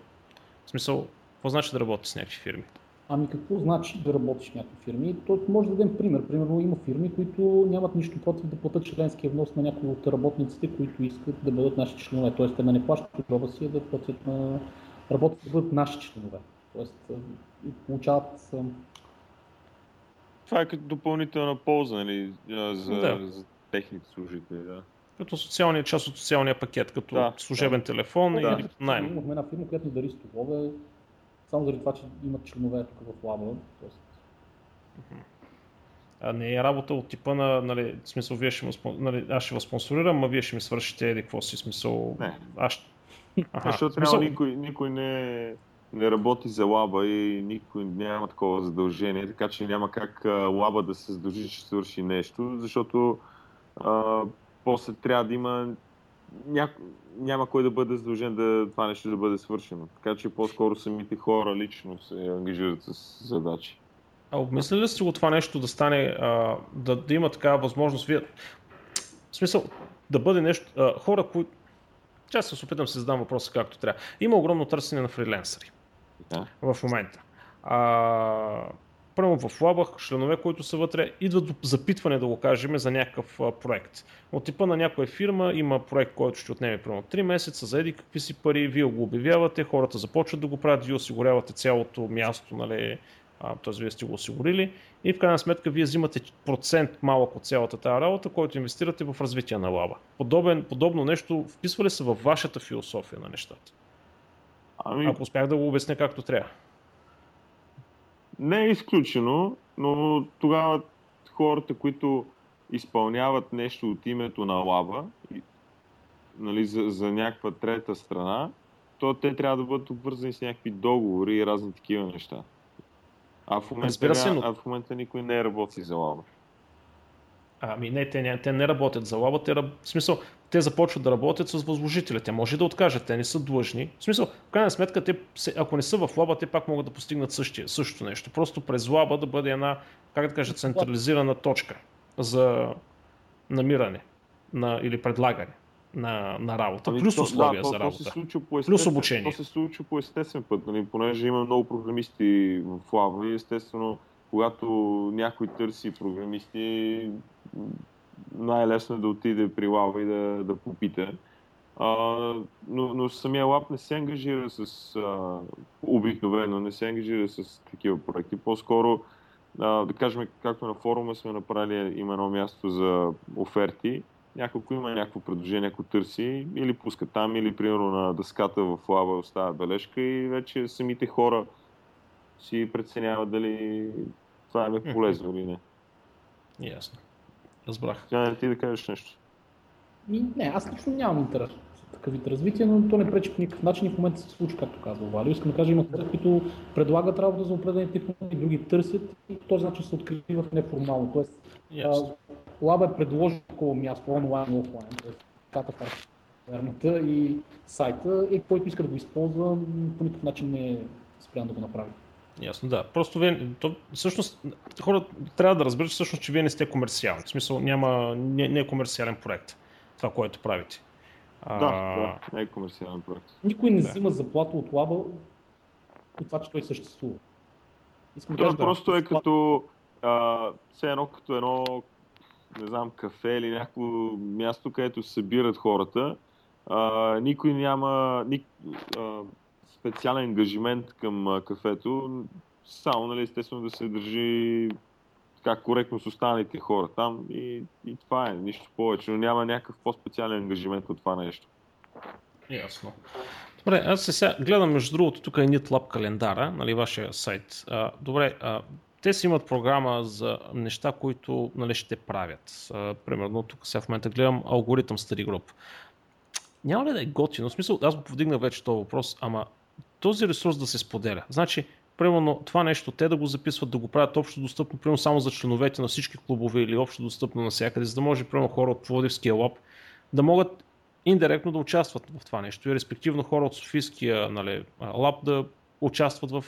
В смисъл, какво значи да работите с някакви фирми?
Ами какво значи да работиш в някакви фирми? То може да дадем пример. Примерно има фирми, които нямат нищо против да платят членския внос на някои от работниците, които искат да бъдат наши членове. Тоест те да не плащат джоба си, а да платят на работниците да бъдат наши членове. Тоест получават
това е като допълнителна полза нали, за, да. за техните служители. Да.
Като социалния част от социалния пакет, като да, служебен да. телефон да. или найем.
Имахме една фирма, която ни дари столове, само заради това, че имат членове тук в лаба. Тоест...
А не е работа от типа на, нали, смисъл, вие ще му, нали, аз ще ви спонсорирам, а вие ще ми свършите еди какво си смисъл.
Не.
Аз
Ага. Защото смисъл... никой, никой не, не работи за лаба и никой няма такова задължение, така че няма как лаба да се задължи, че свърши нещо, защото а, после трябва да има ня... няма кой да бъде задължен да това нещо да бъде свършено. Така че по-скоро самите хора лично се ангажират с задачи.
А обмисля ли сте го това нещо да стане, а, да, да има такава възможност, вие, в смисъл, да бъде нещо, а, хора, които, Често се опитам се задам въпроса както трябва. Има огромно търсене на фриленсъри
да.
в момента. А, първо в лабах, членове, които са вътре, идват до запитване, да го кажем, за някакъв проект. От типа на някоя фирма има проект, който ще отнеме примерно 3 месеца, заеди какви си пари, вие го обявявате, хората започват да го правят, вие осигурявате цялото място, нали, т.е. вие сте го осигурили и в крайна сметка вие взимате процент малък от цялата тази работа, който инвестирате в развитие на лаба. Подобен, подобно нещо вписва ли се във вашата философия на нещата? Ами... Ако успях да го обясня както трябва.
Не е изключено, но тогава хората, които изпълняват нещо от името на лаба, нали, за, за някаква трета страна, то те трябва да бъдат обвързани с някакви договори и разни такива неща. А в момента, се, но... а в момента никой не работи за лаба.
Ами не, те не, те не работят за лаба, те, в смисъл, те започват да работят с възложителя. Те може да откажат, те не са длъжни. В смисъл, в крайна сметка, те, ако не са в лаба, те пак могат да постигнат същия, същото нещо. Просто през лаба да бъде една, как да кажа, централизирана точка за намиране на, или предлагане на, на работа, ами, плюс условия да, за работа, то, то се по плюс обучение.
То се случва по естествен път, нали, понеже има много програмисти в Лава и естествено, когато някой търси програмисти, най-лесно е да отиде при Лава и да, да попита. А, но, но самия лаб не се ангажира с а, обикновено, не се ангажира с такива проекти. По-скоро, а, да кажем, както на форума сме направили има едно място за оферти, някой, има някакво предложение, ако търси, или пуска там, или примерно на дъската в лава оставя бележка и вече самите хора си преценяват дали това е полезно или не.
Ясно. Разбрах.
Тя ти да кажеш нещо.
Не, аз лично нямам интерес такъв вид развитие, но то не пречи по никакъв начин и в момента се случва, както казва Валио. Искам да кажа, има хора, които предлагат работа за определени технологии, други търсят и по този начин се откриват неформално. Тоест, yes. Лаба е предложил такова място, онлайн и офлайн, т.е. верната и сайта, и който иска да го използва, по никакъв начин не е спрян да го направи.
Ясно, да. Просто вие, то, всъщност, хората трябва да разберат всъщност, че вие не сте комерциални. В смисъл, няма, не, не е комерциален проект, това, което правите.
А... Да, да, не е комерциален проект.
Никой не да. взима заплата от лаба от това, че той съществува.
Искам това да просто е като а, все едно като едно не знам, кафе или някакво място, където се събират хората. А, никой няма ник, а, специален ангажимент към кафето, само, нали, естествено, да се държи така коректно с останалите хора там и, и това е, нищо повече, но няма някакъв по-специален ангажимент от това нещо.
Ясно. Добре, аз се сега гледам между другото, тук е NitLab календара, нали, вашия сайт. А, добре, а, те си имат програма за неща, които нали, ще правят. А, примерно, тук сега в момента гледам алгоритъм Study Group. Няма ли да е готино? В смисъл, аз го повдигнах вече този въпрос, ама този ресурс да се споделя. Значи, примерно това нещо, те да го записват, да го правят общо достъпно, примерно само за членовете на всички клубове или общо достъпно навсякъде, за да може, примерно, хора от Плодивския лоб да могат индиректно да участват в това нещо и респективно хора от Софийския нали, лаб да участват в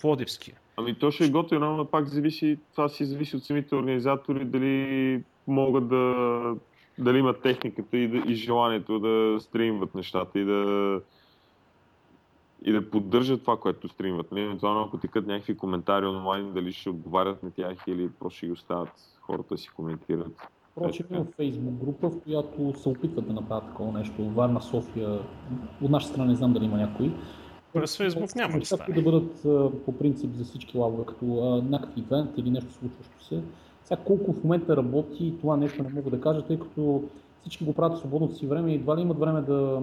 Плодивския.
Ами то ще е готино, но пак зависи, това си зависи от самите организатори, дали могат да, дали имат техниката и, да, и желанието да стримват нещата и да, и да поддържат това, което стримват. Нали? Евентуално ако текат някакви коментари онлайн, дали ще отговарят на тях или просто ще ги оставят хората да си коментират.
Впрочем, има фейсбук група, в която се опитват да направят такова нещо. Варна, София, от наша страна не знам дали има някой.
През Фейсбук няма да стане.
да бъдат по принцип за всички лавове, като някакъв ивент или нещо случващо се. Сега колко в момента работи това нещо не мога да кажа, тъй като всички го правят в свободното си време и едва ли имат време да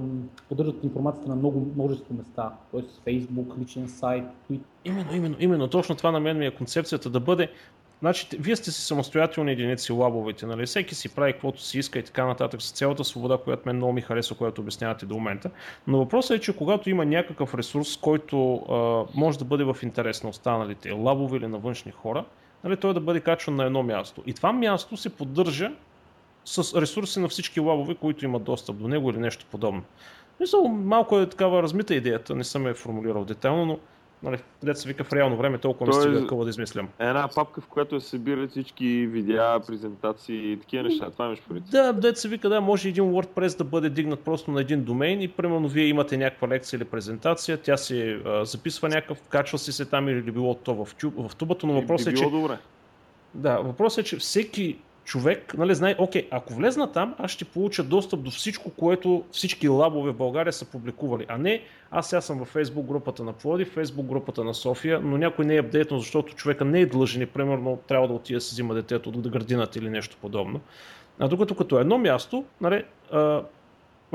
поддържат информацията на много множество места. Тоест Facebook, личен сайт, Twitter.
Именно, именно, именно. Точно това на мен ми е концепцията да бъде Значи, вие сте си самостоятелни единици, лабовете, нали? Всеки си прави каквото си иска и така нататък, с цялата свобода, която мен много ми харесва, която обяснявате до момента. Но въпросът е, че когато има някакъв ресурс, който а, може да бъде в интерес на останалите лабове или на външни хора, нали, той да бъде качван на едно място. И това място се поддържа с ресурси на всички лабове, които имат достъп до него или нещо подобно. Мисля, малко е такава размита идеята, не съм я формулирал детайлно, но нали, където се вика в реално време, толкова ми стига какво да измислям.
Една папка, в която се събират всички видеа, презентации и такива неща. Това имаш
предвид. Да, дете се вика, да, може един WordPress да бъде дигнат просто на един домейн и примерно вие имате някаква лекция или презентация, тя се а, записва някакъв, качва си се там или било то в, тюб, в тубата, но въпросът е, че...
Добре.
Да, въпросът е, че всеки човек, нали, знае, окей, ако влезна там, аз ще получа достъп до всичко, което всички лабове в България са публикували. А не, аз сега съм във Facebook групата на Плоди, Facebook групата на София, но някой не е апдейтно, защото човека не е длъжен и примерно трябва да отиде да си взима детето от градината или нещо подобно. А докато като едно място, нали,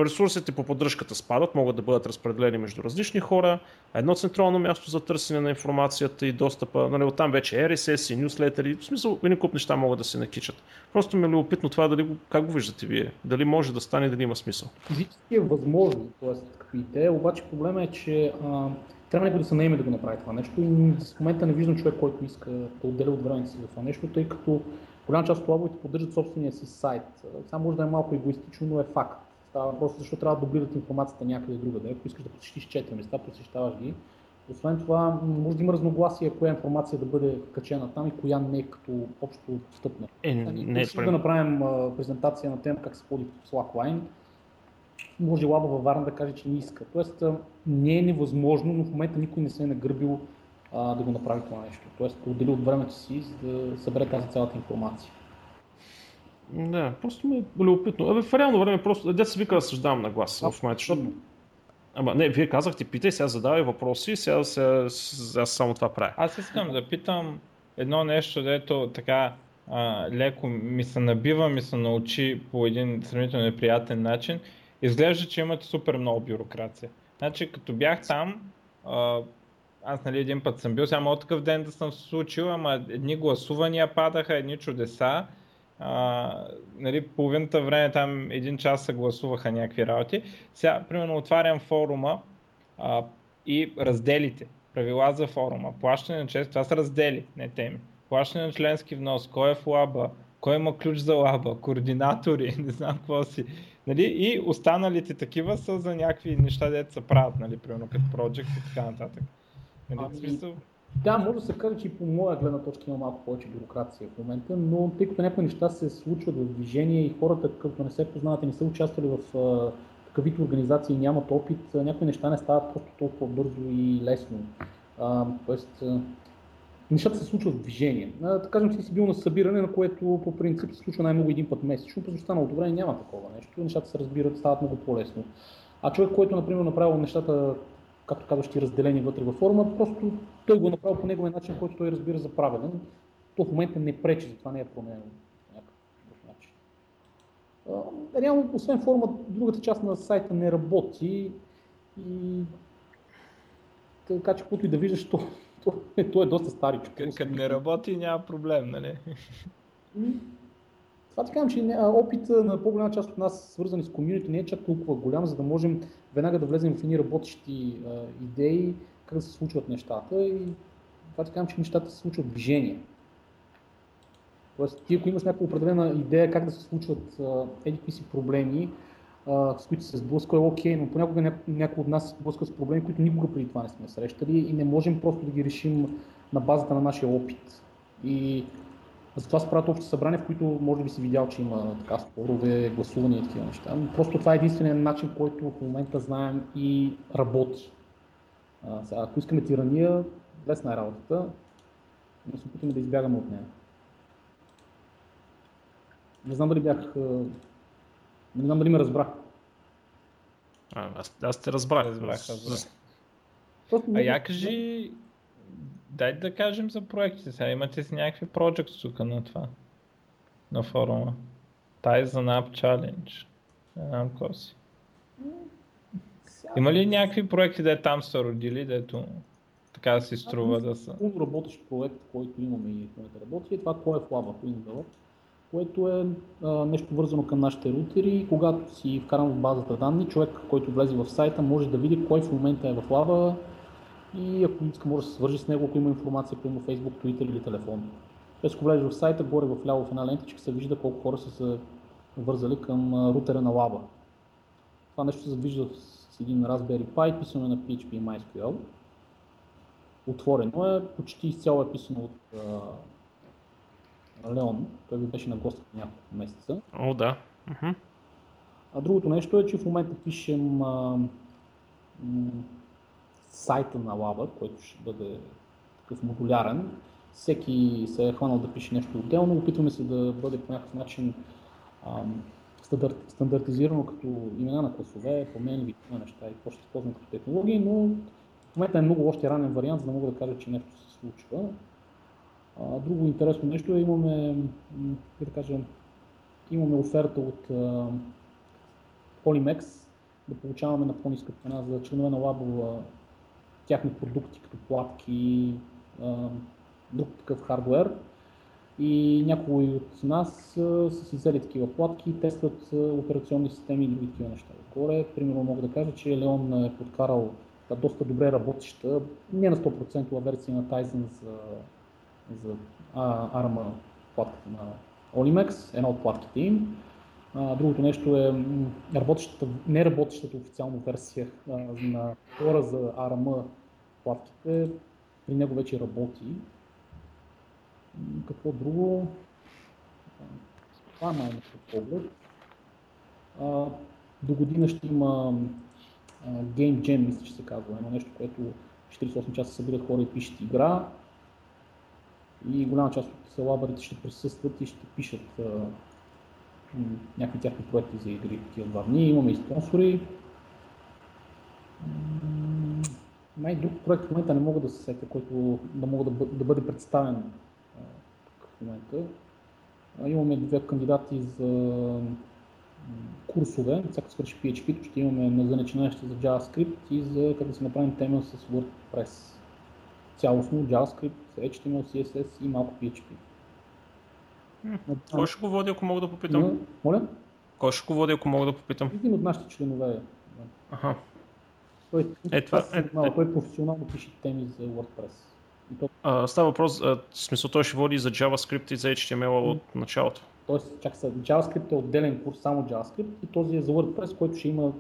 Ресурсите по поддръжката спадат, могат да бъдат разпределени между различни хора. Едно централно място за търсене на информацията и достъпа, нали, оттам вече RSS и нюслетери, в смисъл един куп неща могат да се накичат. Просто ми е любопитно това, дали, как го виждате вие? Дали може да стане, дали има смисъл?
Физически е възможно, т.е. като идея, обаче проблема е, че а, трябва някой да се наеме да го направи това нещо и в момента не виждам човек, който иска да отделя от времето си за това нещо, тъй като голяма част от лабовете поддържат собствения си сайт. Само може да е малко егоистично, но е факт. Става въпрос, защо трябва да дублират информацията някъде друга. Да? Ако искаш да посетиш 4 места, посещаваш ги. Освен това, може да има разногласие коя информация да бъде качена там и коя не като общо достъпна.
Е, не,
е да направим а, презентация на тема как се ходи в Slackline. Може лаба във Варна да каже, че не иска. Тоест не е невъзможно, но в момента никой не се е нагърбил а, да го направи това нещо. Тоест отдели от времето си, за да събере тази цялата информация.
Да, просто ми е любопитно. Абе, в реално време просто, деца се вика да съждавам на глас в момента, защото... Ама не, вие казахте, питай, сега задавай въпроси, сега, сега, сега само това правя.
Аз искам да питам едно нещо, дето така а, леко ми се набива, ми се научи по един сравнително неприятен начин. Изглежда, че имате супер много бюрокрация. Значи, като бях там, а, аз нали един път съм бил, само от такъв ден да съм се случил, ама едни гласувания падаха, едни чудеса а, нали, половината време там един час се гласуваха някакви работи. Сега, примерно, отварям форума а, и разделите. Правила за форума. Плащане на чест, това са раздели, не теми. Плащане на членски внос, кой е в лаба, кой има ключ за лаба, координатори, не знам какво си. Нали? И останалите такива са за някакви неща, дето се правят, нали? примерно като Project и така нататък. Нали? Ами, смисъл...
Да, може да се каже, че и по моя гледна точка има малко повече бюрокрация в момента, но тъй като някои неща се случват в движение и хората, като не се познават и не са участвали в вид организации и нямат опит, някои неща не стават просто толкова бързо и лесно. А, тоест, нещата се случват в движение. А, да кажем, че си бил на събиране, на което по принцип се случва най-много един път месечно, през останалото време няма такова нещо. Нещата се разбират, стават много по-лесно. А човек, който, например, направил нещата както казваш ти, разделени вътре във форума, просто той го е направи по неговия начин, който той разбира за правилен. То в момента не пречи, затова не е променено по някакъв начин. Реално, освен форума, другата част на сайта не работи и така че каквото и да виждаш, то, то, то е доста старичко.
Като не работи, няма проблем, нали?
Това ти казвам, че опита на по-голяма част от нас, свързани с комьюнити, не е чак толкова голям, за да можем веднага да влезем в едни работещи а, идеи, как да се случват нещата. И това ти казвам, че нещата се случват в движение. Тоест, ти ако имаш някаква определена идея как да се случват еди си проблеми, а, с които се сблъсква, е окей, но понякога няко, някой от нас се сблъсква с проблеми, които никога преди това не сме срещали и не можем просто да ги решим на базата на нашия опит. И затова се правят общи събрания, в които може би си видял, че има така спорове, гласувания и такива неща. Но просто това е единственият начин, който в момента знаем и работи. А, сега, ако искаме тирания, лесна е работата, но се опитаме да избягаме от нея. Не знам дали бях... Не знам дали ме разбрах.
А, аз, аз те разбрах. разбрах,
разбрах. А я кажи, дай да кажем за проектите. Сега имате си някакви projects тук на това, на форума. Тай за Nap Challenge. знам какво си. Има ли някакви проекти, да е там са родили, дето така да си струва да са?
Пълно работещ проект, който имаме и в момента работи, е това кое е в Lava, Windows, което е а, нещо вързано към нашите рутери. Когато си вкарам в базата данни, човек, който влезе в сайта, може да види кой в момента е в Lava и ако иска, може да се свържи с него, ако има информация, примерно Facebook, Twitter или телефон. Тоест, ако влезеш в сайта, горе в ляво в една лентичка се вижда колко хора са се вързали към рутера на Lava. Това нещо се задвижда с един Raspberry Pi, писано е на PHP и MySQL. Отворено е, почти изцяло е писано от uh, Леон. Той ви беше на гост няколко месеца.
О, да. Uh-huh.
А другото нещо е, че в момента пишем а, м- сайта на Lava, който ще бъде такъв модулярен. Всеки се е хванал да пише нещо отделно, опитваме се да бъде по някакъв начин ам, стандартизирано като имена на класове, променливи неща и какво ще използвам като технологии, но в момента е много още ранен вариант, за да мога да кажа, че нещо се случва. А, друго интересно нещо е, имаме, да кажа, имаме оферта от uh, Polymex да получаваме на по-ниска цена за членове на лабо тяхни продукти, като платки, друг такъв хардвер и някои от нас са си взели такива платки и тестват операционни системи и други такива неща. Отгоре, примерно мога да кажа, че Леон е подкарал доста добре работеща, не на 100% версия на Tizen за, за ARM платката на Olimex, една от платките им. А, другото нещо е работещата, не работещата официално версия а, на хора за ARM платките. При него вече работи какво друго? Това май на поглед. до година ще има Game Jam, мисля, че се казва. Едно нещо, което 48 часа събират хора и пишат игра. И голяма част от селабарите ще присъстват и ще пишат някакви тяхни проекти за игри в тия два дни. Имаме и спонсори. Май друг проект в момента не мога да се сетя, който да мога да, бъде, да бъде представен в момента. Имаме две кандидати за курсове, всяка свърши PHP, ще имаме за начинаещи за JavaScript и за как да си направим тема с WordPress. Цялостно JavaScript, HTML, CSS и малко PHP.
Кой ще го води, ако мога да попитам?
Моля?
Кой ще го води, ако мога да попитам?
Един от нашите членове.
Ага.
Той, е, това, е, е, той професионално пише теми за WordPress.
То... А, става въпрос, а, в смисъл той ще води за JavaScript и за HTML от началото.
Тоест, чак се, JavaScript е отделен курс, само JavaScript и този е за WordPress, който ще има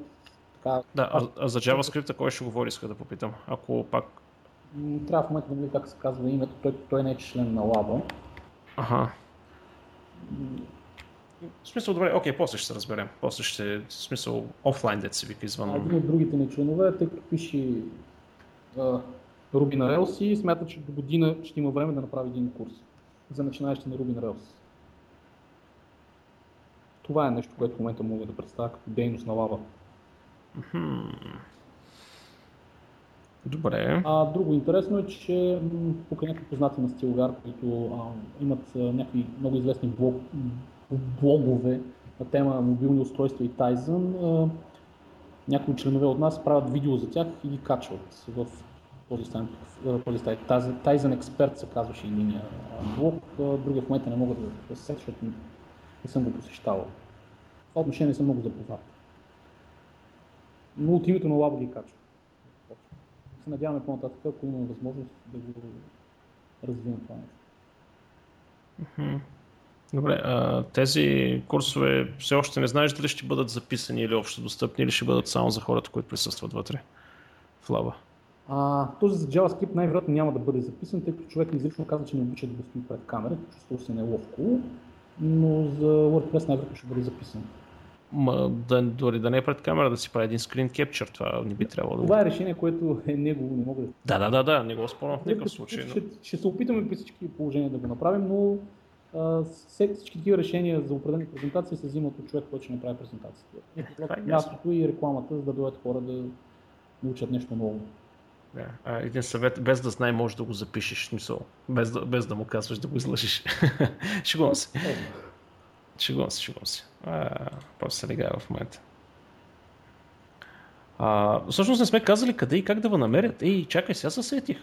така...
Да, а, а за JavaScript кой ще говори, иска да попитам, ако пак...
Трябва в момента да видя как се казва името, той, той не е член на Lava.
Ага. В смисъл, добре, окей, после ще се разберем. После ще, в смисъл, офлайн дет се вика извън.
Един от другите ни членове, тъй като пише Ruby на Rails и смята, че до година ще има време да направи един курс за начинаещи на Ruby на Rails. Това е нещо, което в момента мога да представя като дейност на лава.
Добре.
А друго интересно е, че покрай някакви познати на Стилгар, които а, имат а, някакви много известни блог, блогове на тема мобилни устройства и Tizen, някои членове от нас правят видео за тях и ги качват в този сайт, Tizen експерт се казваше и линия блог, другия в момента не мога да се сетя, защото не съм го посещавал. В това отношение не съм много запознат. Но от името на Лабо ги качвам. Се надяваме по-нататък, ако имаме възможност да го развием това
нещо. Добре, а тези курсове все още не знаеш дали ще бъдат записани или общо достъпни, или ще бъдат само за хората, които присъстват вътре в Лаба?
А, този за JavaScript най-вероятно няма да бъде записан, тъй като човек изрично казва, че не обича да го стои пред камера, чувства се неловко, но за WordPress най-вероятно ще бъде записан.
Ма, да, дори да не е пред камера, да си прави един скрин кепчър, това не би трябвало да
Това е решение, което е негово, не мога да...
Да, да, да, да, не го спорвам в никакъв случай.
Ще, но... ще, се опитаме при всички положения да го направим, но всички такива решения за определени презентации се взимат от човек, който ще направи презентацията. Е мястото и рекламата, за да дойдат хора да научат нещо ново.
Да. А, един съвет, без да знае, може да го запишеш, смисъл. Без да, без да му казваш да го излъжиш. шегувам се. Шегувам се, шегувам се. А, просто се легава в момента. А, всъщност не сме казали къде и как да го намерят. Ей, чакай, сега се сетих.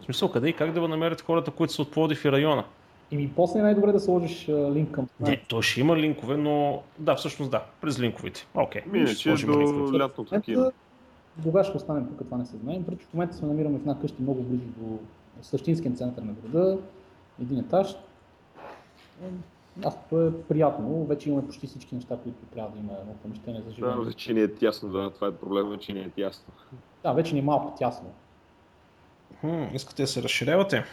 В смисъл, къде и как да го намерят хората, които са от Плодив и района.
И ми после е най-добре да сложиш а, линк към
Не, то ще има линкове, но да, всъщност да, през линковите. Окей. Okay.
Иначе до лятното такива.
Кога ще останем тук, това не се знае. Преди в момента се намираме в една къща много близо до същинския център на града, един етаж. Мястото е приятно, вече имаме почти всички неща, които трябва да има едно помещение за живеене.
Да, вече ни е тясно, да, това е проблема, че ни е тясно.
Да, вече ни е малко тясно.
Хм, искате да се разширявате?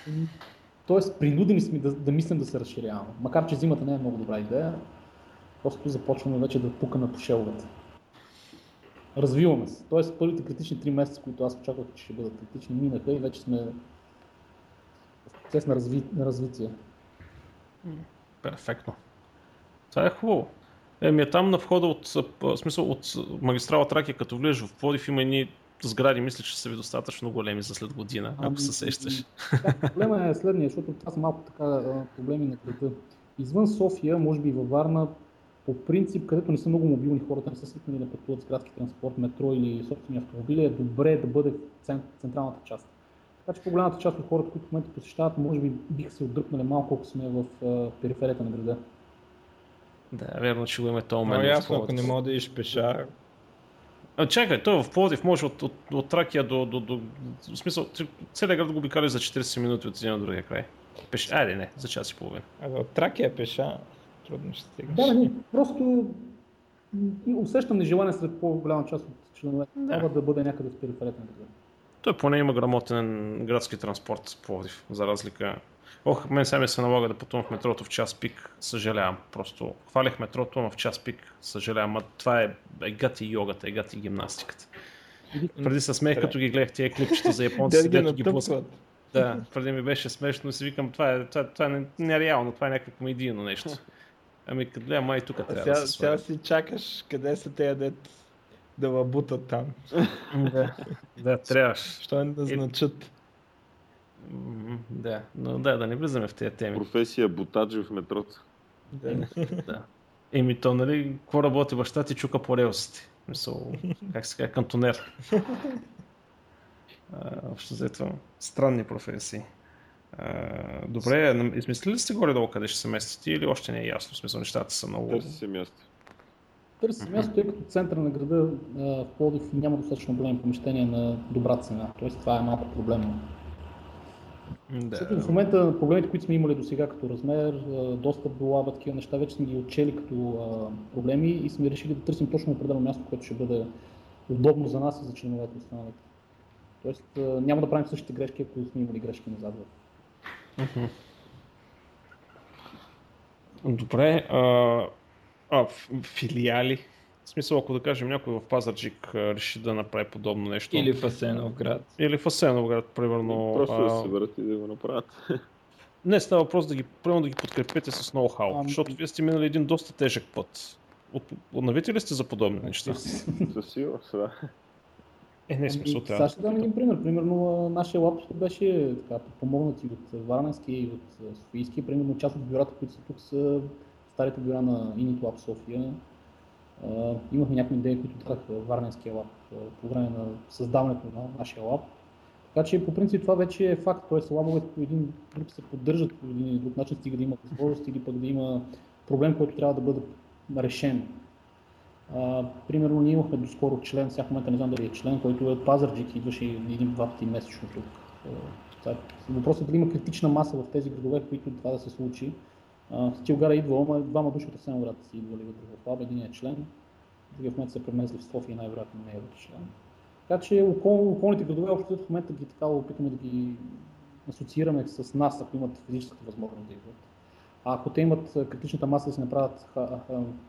Тоест, принудени сме да, да мислим да се разширяваме. Макар, че зимата не е много добра идея, просто започваме вече да пукаме по шеловете. Развиваме се. Тоест, първите критични три месеца, които аз очаквах, че ще бъдат критични, минаха и вече сме в процес на, разви... на развитие.
Перфектно. Това е хубаво. Еми, е там на входа от, смисъл, от магистрала Тракия, като влезеш в Плодив, има едни сгради, мисля, че са ви достатъчно големи за след година, ако ами, се сещаш.
Да, проблема е следния, защото това са малко така проблеми на града. Извън София, може би във Варна, по принцип, където не са много мобилни хората, не са свикнали да пътуват с градски транспорт, метро или собствени автомобили, е добре да бъде в централната част. Така че по-голямата част от хората, които в момента посещават, може би биха се отдръпнали малко, колко сме в периферията на града.
Да, верно, че го има този
момент. Но ясно, ако не мога да иш пеша.
А, чакай, той в Плодив може от, от, от Тракия до, до, до, в смисъл, целият град го обикаля за 40 минути от един на другия край. Пеш... Айде, не, за час и половина.
А от Тракия пеша, трудно ще стигнеш.
Да, не, просто усещам нежелание сред по-голяма част от членовете. Да. Трябва да бъде някъде в периферията на града.
Той поне има грамотен градски транспорт с Пловдив, за разлика. Ох, мен сега ми се налага да пътувам в метрото в час пик, съжалявам. Просто хвалях метрото, но в час пик, съжалявам. А това е, е гати йогата, е гати гимнастиката. Преди се смех, като ги гледах тия клипчета за японците, дето ги блъскват. Да, преди ми беше смешно и си викам, това е, това, това е нереално, това е някакво комедийно нещо. Ами като гледам, май тук трябва
сега,
да се
Сега си чакаш къде са тези дет да лабутат там.
да, да, трябваш.
Що не да
Да, но да, да не влизаме в тези теми.
Професия бутаджи в метрото.
Да, да. Еми то, нали, какво работи баща ти чука по релсите. Мисъл, как се казва, кантонер. Общо взето, странни професии. А, добре, измислили ли сте горе-долу къде ще се местите или още не е ясно? В смисъл, нещата са много...
Търси се място.
Търси се място, тъй като центъра на града в Плодив няма достатъчно големи помещения на добра цена. Тоест това е малко проблемно. Да. в момента проблемите, които сме имали до сега като размер, достъп до лаба, такива неща, вече сме ги отчели като проблеми и сме решили да търсим точно определено място, което ще бъде удобно за нас и за членовете останалите. Тоест няма да правим същите грешки, ако сме имали грешки назад.
Добре. А, а, филиали? В смисъл, ако да кажем някой в Пазарджик реши да направи подобно нещо.
Или в Асенов град.
Или в Асенов град, примерно.
Просто да се върнат и да го направят.
Не, става въпрос да ги, примерно да ги подкрепите с ноу-хау, ами... защото вие сте минали един доста тежък път. Отнавите ли сте за подобни неща?
Със сигурност, да.
Е, не, смисъл
ами, трябва. Сега ще дам един пример. Примерно нашия лап беше така, помогнати от Варненски и от Софийски. Примерно част от бюрата, които са тук са старите бюра на Init Lab София. Имахме някои идеи, които дадах Варненския лап uh, по време на създаването на нашия лап. Така че по принцип това вече е факт, т.е. лабовете по един друг се поддържат по един или друг начин, стига да има възможност или пък да има проблем, който трябва да бъде решен. Uh, примерно ние имахме доскоро член, сега в момента не знам дали е член, който е Пазарджик, идваше един-два пъти месечно тук. Uh, въпросът е дали има критична маса в тези градове, в които това да се случи. Стилгара идва, ама двама души от Асеновград си идвали вътре в лаба, един е член, другия в момента се премезли в София и най-вероятно не е вътре член. Така че окол, околните градове общо в момента ги така опитваме да ги асоциираме с нас, ако имат физическата възможност да идват. А ако те имат критичната маса да си направят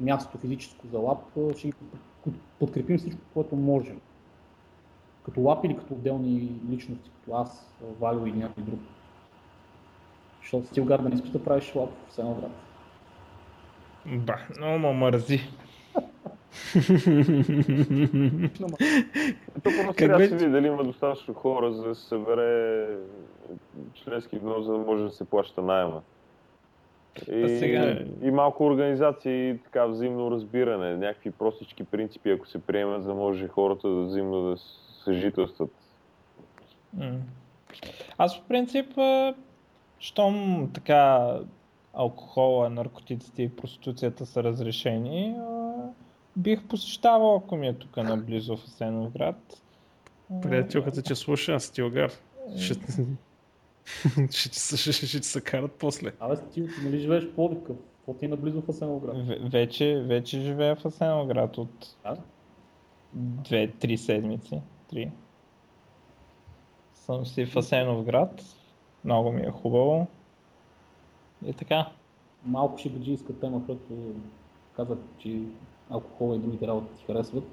място физическо за лап, ще ги подкрепим всичко, което можем. Като лап или като отделни личности, като аз, Валю или някой друг. Защото Стилгар да не искаш да правиш лап в едно град.
Ба, много ма мързи.
Тук просто трябва да се види дали има достатъчно хора, за да се събере членски внос, за да може да се плаща найема. И, сега... и малко организация и така взаимно разбиране, някакви простички принципи, ако се приемат, за да може хората да взаимно да съжителстват.
Аз в принцип, щом така алкохола, наркотиците и проституцията са разрешени, бих посещавал, ако ми е тук наблизо в Асеновград.
Приятелката че слуша, аз ти огар. Е. Ще, ще се карат после.
Абе, ти нали живееш в Плодив? Какво ти е наблизо в Асеновград?
Вече, вече живея в Асеновград от а? две-три седмици. Три. Съм си в Асеновград. Много ми е хубаво. И така.
Малко шибаджийска тема, която казах, че алкохол и другите работи ти харесват.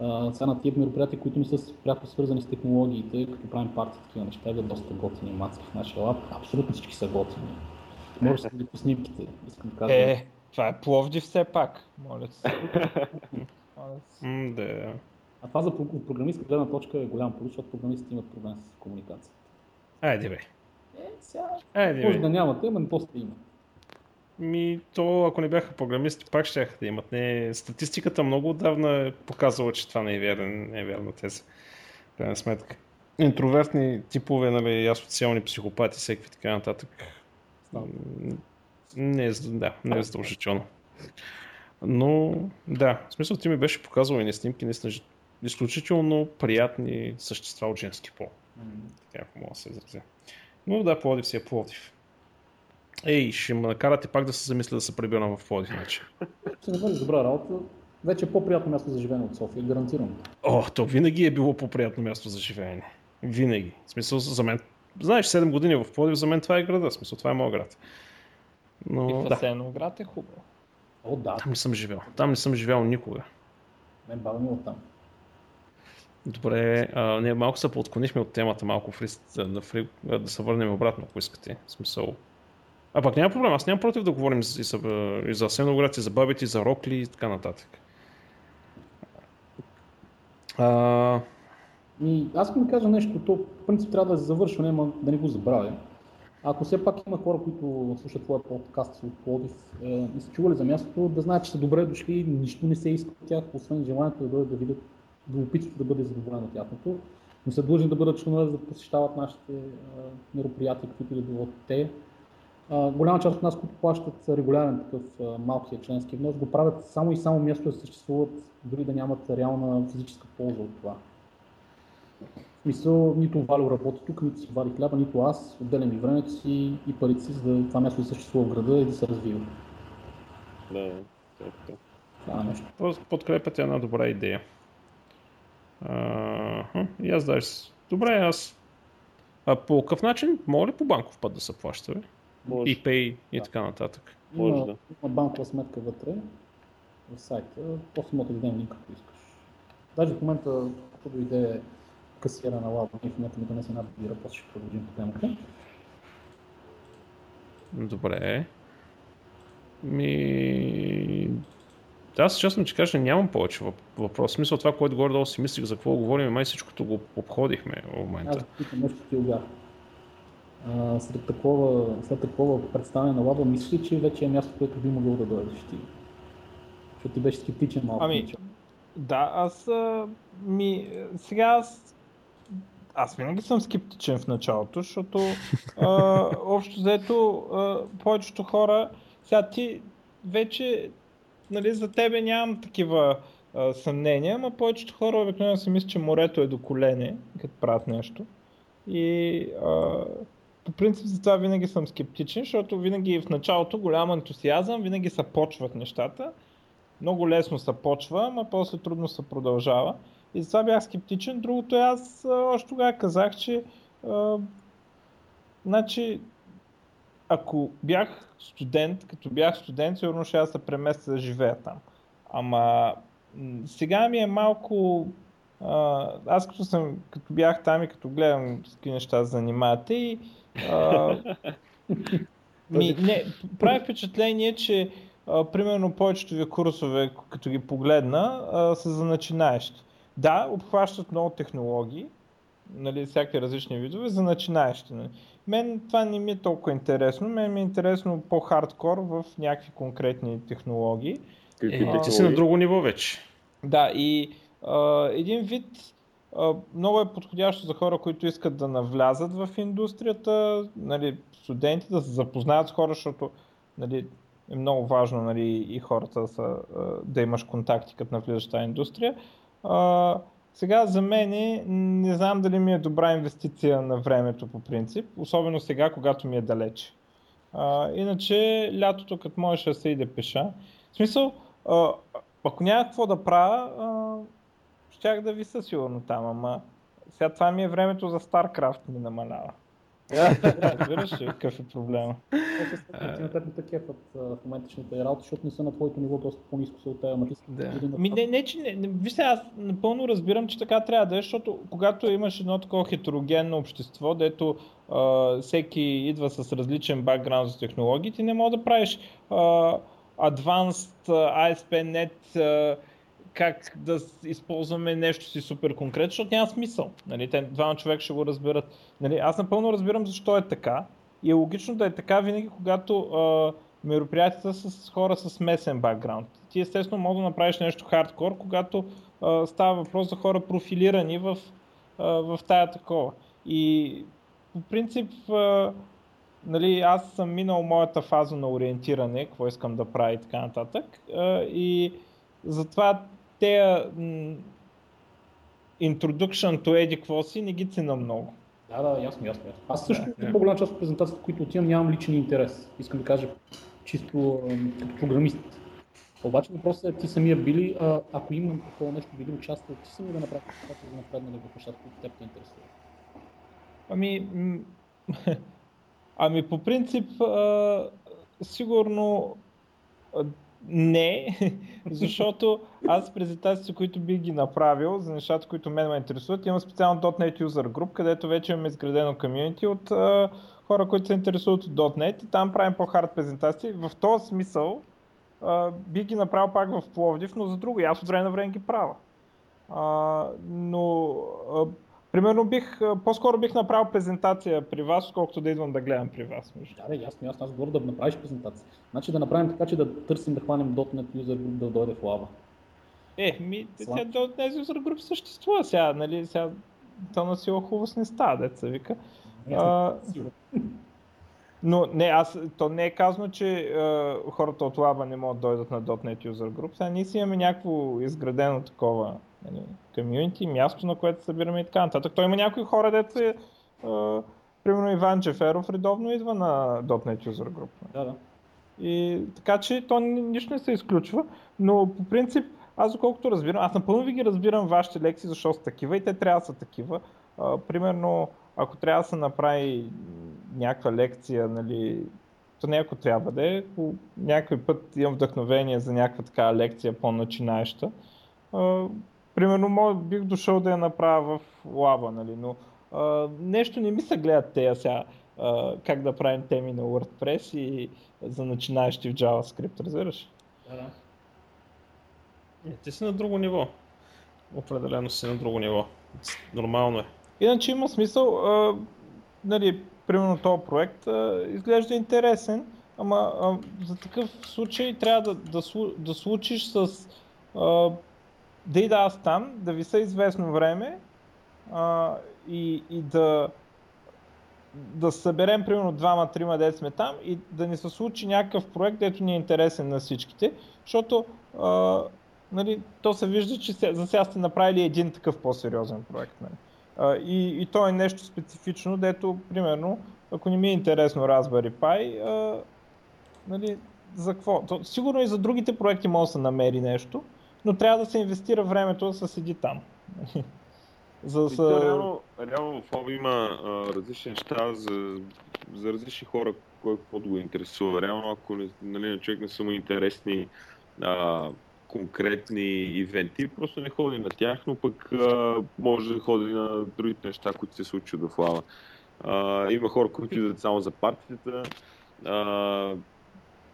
Uh, сега на тия мероприятия, които не са пряко свързани с технологиите, като правим партии, такива неща, е доста готини мацки в нашия лап. Абсолютно всички са готини. Може да по снимките, искам да кажа.
Е, това е Пловдив все пак, моля се.
да.
А това за програмистка гледна точка е голям плюс, защото програмистите имат проблем с комуникация.
Айде бе.
Е, сега. Айде, може да нямате, но после има.
Ми, то ако не бяха програмисти, пак ще да имат. Не, статистиката много отдавна е показала, че това не е вярна, не е вярна теза. Крайна сметка. Интровертни типове, нали, асоциални психопати, всеки така нататък. Не е, да, не е задължително. Но, да, в смисъл ти ми беше показал и не снимки, наистина изключително приятни същества от женски пол. Така, ако мога да се изразя. Но да, Плодив си е Плодив. Ей, ще ме накарате пак да се замисля да се прибирам в Плодив, значи.
Ще намериш добра работа. Вече е по-приятно място за живеене от София, гарантирам.
О, то винаги е било по-приятно място за живеене. Винаги. В смисъл за мен. Знаеш, 7 години в Плодив, за мен това е града. В смисъл, това е моят град.
Но, и в да. град е хубаво.
О, да.
Там не съм живял. Там не съм живял никога.
Мен баба ми е оттам.
Добре, а, не, малко се поотклонихме от темата, малко в риск, да, фри, да се върнем обратно, ако искате. В смисъл. А пак няма проблем, аз нямам против да говорим и за, и за Сеноград, и за бабите, и за Рокли и така нататък. А...
И аз ми кажа нещо, то в принцип трябва да завършва, няма да не го забравя. Ако все пак има хора, които слушат твоя подкаст от Плодив е, и са чували за мястото, да знаят, че са добре дошли, нищо не се иска от тях, освен желанието да бъдат да видят любопитството да бъде задоволено тяхното, но са длъжни да бъдат членове да посещават нашите а, мероприятия, каквито и да било те. А, голяма част от нас, които плащат регулярен такъв а, малкия членски внос, го правят само и само място да съществуват, дори да нямат реална физическа полза от това. В смисъл, нито Валю работи тук, нито си вади хляба, нито аз, отделям и времето си и парите си, за да това място да съществува в града и да се развива.
Да,
това е нещо.
Подкрепяте една добра идея. И аз даже. Добре, аз. А по какъв начин? Мога ли по банков път да се плаща? Бе? Може. И Pay и да. така нататък.
Може има, да. Има банкова сметка вътре в сайта. После мога да дадем линк, ако искаш. Даже в момента, като дойде касиера на лаба и в момента ми донесе една бира, после ще продължим по темата.
Добре. Ми... Аз честно че кажа, нямам повече въпрос. В смисъл това, което горе-долу си мислих за какво говорим, май всичкото го обходихме в момента.
Аз питам нещо ти обяв. След такова, след такова представяне на лаба, мислиш ли, че вече е място, което би могъл да дойдеш ти? Защото ти беше скептичен малко.
Ами, да, аз а, ми, сега аз аз винаги съм скептичен в началото, защото а, общо взето повечето хора, сега ти вече нали, за тебе нямам такива а, съмнения, но повечето хора обикновено си мислят, че морето е до колене, като правят нещо. И а, по принцип за това винаги съм скептичен, защото винаги в началото голям ентусиазъм, винаги се почват нещата. Много лесно се почва, но после трудно се продължава. И затова бях скептичен. Другото е аз още тогава казах, че а, значи, ако бях студент, като бях студент, сигурно ще аз се преместя да живея там. Ама сега ми е малко... А, аз като, съм, като бях там и като гледам с какви неща занимавате и... А, ми, не, прави впечатление, че а, примерно повечето ви курсове, като ги погледна, а, са за начинаещи. Да, обхващат много технологии, нали, всякакви различни видове за начинаещи. Нали. Мен това не ми е толкова интересно, мен ми е интересно по-хардкор в някакви конкретни технологии.
Е, ти си на друго ниво вече.
Да, и а, един вид а, много е подходящо за хора, които искат да навлязат в индустрията, нали, студенти да се запознаят с хора, защото нали, е много важно нали, и хората да, са, да имаш контакти, като навлизаш в тази индустрия. А, сега за мен не знам дали ми е добра инвестиция на времето по принцип, особено сега, когато ми е далече. А, иначе лятото, като можеш да се иде пеша. В смисъл, а, ако няма какво да правя, щях да виса сигурно там, ама сега това ми е времето за StarCraft ми намалява. Разбираш ли какъв е проблема?
Те кефът в моментичните работи, защото не са на твоето ниво доста по-низко се от тези
да. Ми, не, не, че не, вижте, аз напълно разбирам, че така трябва да е, защото когато имаш едно такова хетерогенно общество, дето а, всеки идва с различен бакграунд за технологии, ти не мога да правиш а, Advanced ASP.NET как да използваме нещо си супер конкретно, защото няма смисъл. Нали, те, двама човека ще го разберат. Нали, аз напълно разбирам защо е така и е логично да е така винаги, когато а, мероприятията са с хора с смесен бакграунд. Ти естествено може да направиш нещо хардкор, когато а, става въпрос за хора профилирани в, а, в тая такова. И по принцип, а, нали, аз съм минал моята фаза на ориентиране, какво искам да правя и така нататък. А, и затова те introduction to еди какво си не ги цена много.
Да, да, ясно, ясно. ясно. Аз също да, по-голяма част от презентацията, които отивам, нямам личен интерес. Искам да кажа чисто като програмист. Обаче въпросът е ти самия били, а, ако имам такова нещо, били участвал, ти самия да направиш това, да напреднали в нещата, които теб те интересуват.
Ами, ами по принцип, а, сигурно не, защото аз презентациите, които бих ги направил за нещата, които мен ме интересуват, имам специално .NET User Group, където вече имаме изградено комьюнити от а, хора, които се интересуват от .NET и там правим по-хард презентации. В този смисъл а, бих ги направил пак в Пловдив, но за друго. И аз от време на време ги правя. А, Примерно бих, по-скоро бих направил презентация при вас, отколкото да идвам да гледам при вас.
Да, да, ясно, ясно. Аз говоря да направиш презентация. Значи да направим така, че да търсим да хванем .NET User Group да дойде в лава.
Е, ми, тя .NET User Group съществува сега, нали? Сега, то на сила хубавост не става, деца вика. А, но не, аз, то не е казано, че а, хората от Лаба не могат да дойдат на .NET User Group. Сега ние си имаме някакво изградено такова нали, комьюнити, място, на което събираме и така нататък. Той има някои хора, дето е, примерно Иван Джеферов редовно идва на .NET User Group.
Да, да.
И така че то нищо не се изключва, но по принцип аз доколкото разбирам, аз напълно ви ги разбирам вашите лекции, защото са такива и те трябва да са такива. А, примерно, ако трябва да се направи някаква лекция, нали, то не ако трябва да е, по някой път имам вдъхновение за някаква така лекция по-начинаеща примерно, мога, бих дошъл да я направя в лаба, нали, но а, нещо не ми се гледат те сега а, как да правим теми на WordPress и за начинаещи в JavaScript, разбираш?
Да, да.
Е, ти си на друго ниво. Определено си на друго ниво. Нормално е.
Иначе има смисъл, а, нали, примерно този проект а, изглежда интересен, ама а, за такъв случай трябва да, да, да случиш с а, да и да аз там, да ви са известно време а, и, и да, да съберем примерно двама, трима дет сме там и да ни се случи някакъв проект, дето ни е интересен на всичките, защото а, нали, то се вижда, че за сега сте направили един такъв по-сериозен проект. Нали. А, и, и то е нещо специфично, дето, примерно, ако не ми е интересно Raspberry Pi, а, нали, за какво? То, сигурно и за другите проекти може да се намери нещо, но трябва да се инвестира времето да се седи там.
за да са... реално, реално в Home има а, различни неща за, за различни хора, кой какво да го интересува. Реално, ако не, нали, на човек не са му интересни а, конкретни ивенти, просто не ходи на тях, но пък а, може да ходи на другите неща, които се случват в лава. А, има хора, които идват само за партията. А,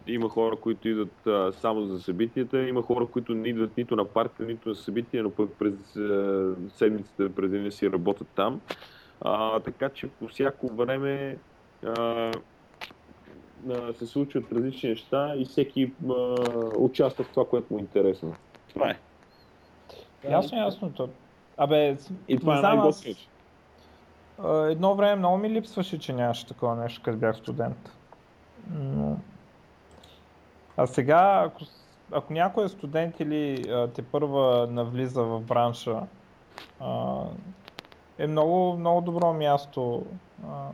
има хора, които идват а, само за събитията, има хора, които не идват нито на партия, нито на събития, но пък през а, седмицата, през деня си работят там. А, така че по всяко време а, се случват различни неща и всеки а, участва в това, което му е интересно. Това е.
Ясно, ясно. То. Абе,
и това е най
Едно време много ми липсваше, че нямаше такова нещо, като бях студент. Но... А сега, ако, ако някой е студент или а, те първа навлиза в бранша, а, е много, много добро място а,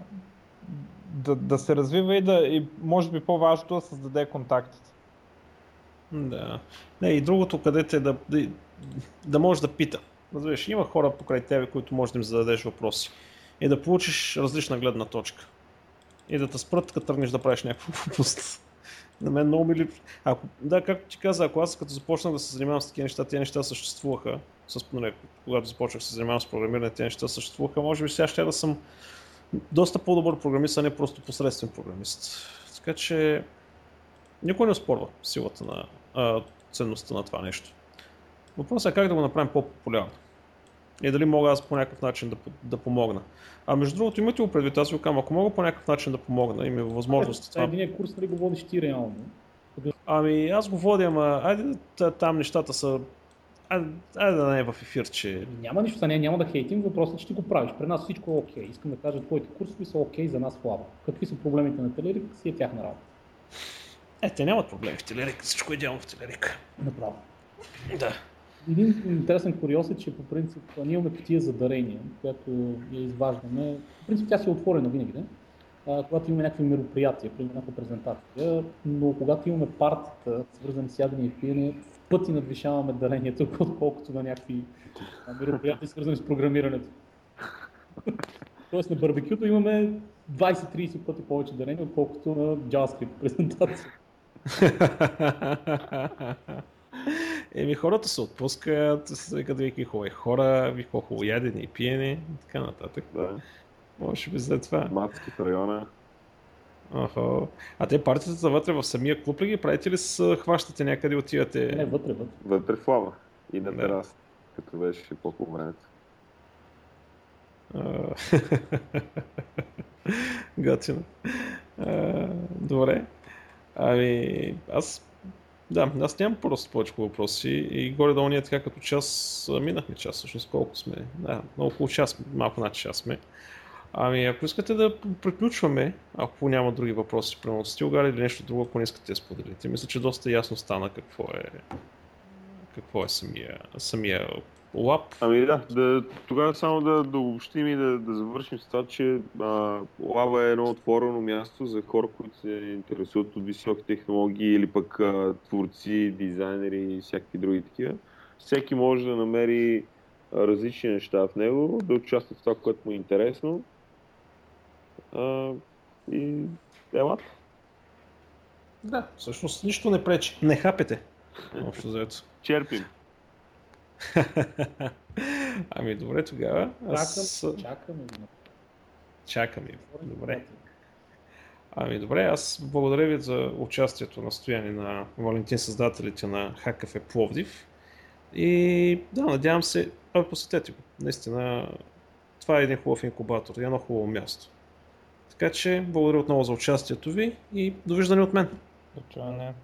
да, да се развива и да, и може би по-важното да създаде контактите.
Да. Не, и другото, където е да, да, да можеш да пита. Разбираш, има хора покрай тебе, които можеш да им зададеш въпроси. И да получиш различна гледна точка. И да те спрат, като тръгнеш да правиш някаква глупост. На мен много ми липсва. Ако, да, както ти каза, ако аз като започнах да се занимавам с такива неща, тези неща съществуваха. С, не, когато започнах да се занимавам с програмиране, тези неща съществуваха. Може би сега ще да съм доста по-добър програмист, а не просто посредствен програмист. Така че никой не спорва силата на а, ценността на това нещо. Въпросът е как да го направим по-популярно. И дали мога аз по някакъв начин да, да помогна. А между другото, имате го предвид, аз ви казвам, ако мога по някакъв начин да помогна, има възможност.
Това... Един курс нали го водиш ти реално?
Ами аз го водя, ама айде там нещата са Айде, айде да не е в ефир, че...
Няма нищо, не, няма да хейтим, въпросът е, че ти го правиш. При нас всичко е окей. Okay. Искам да кажа, твоите курсови са окей okay за нас в Какви са проблемите на Телерик, си е тяхна работа.
Е, те нямат проблеми в Телерик, всичко е идеално в Телерик.
Направо.
Да.
Един интересен куриоз е, че по принцип ние имаме котия за дарение, която я изваждаме. По принцип тя си е отворена винаги, да? а, когато имаме някакви мероприятия, примерно някаква презентация, но когато имаме партията, свързани с ядене и пиене, в пъти надвишаваме дарението, отколкото на някакви мероприятия, свързани с програмирането. Тоест на барбекюто имаме 20-30 пъти повече дарение, отколкото на JavaScript презентация.
Еми хората се отпускат, се викат вики хубави хора, ви хубаво ядене и пиене и така нататък.
Да.
Може би за това.
Матски в района.
Охо. А те партията вътре в самия клуб ли ги правите ли с хващате някъде отивате?
Не, вътре, вътре.
Вътре в лава. И на терас, като беше по-хубаво времето.
Готино. Добре. Ами, аз да, аз нямам просто повече въпроси и горе-долу ние така като час минахме час, всъщност колко сме. Да, около час, малко над час сме. Ами, ако искате да приключваме, ако няма други въпроси, примерно сте или нещо друго, ако не искате да споделите. Мисля, че доста ясно стана какво е, какво е самия, самия лап.
Ами да, да тогава само да, да обобщим и да, да завършим с това, че а, лаба е едно отворено място за хора, които се интересуват от високи технологии или пък а, творци, дизайнери и всякакви други такива. Всеки може да намери различни неща в него, да участва в това, което му е интересно а, и елат.
Да, всъщност нищо не пречи. Не хапете. Общо заето.
Черпим.
ами добре тогава.
Аз... Чакам, чакаме.
Чакаме. Добре. Ами добре, аз благодаря ви за участието на стояне на Валентин, създателите на Хакафе Пловдив. И да, надявам се, а посетете го. Наистина, това е един хубав инкубатор и едно хубаво място. Така че, благодаря отново за участието ви и довиждане от мен.
До чуване.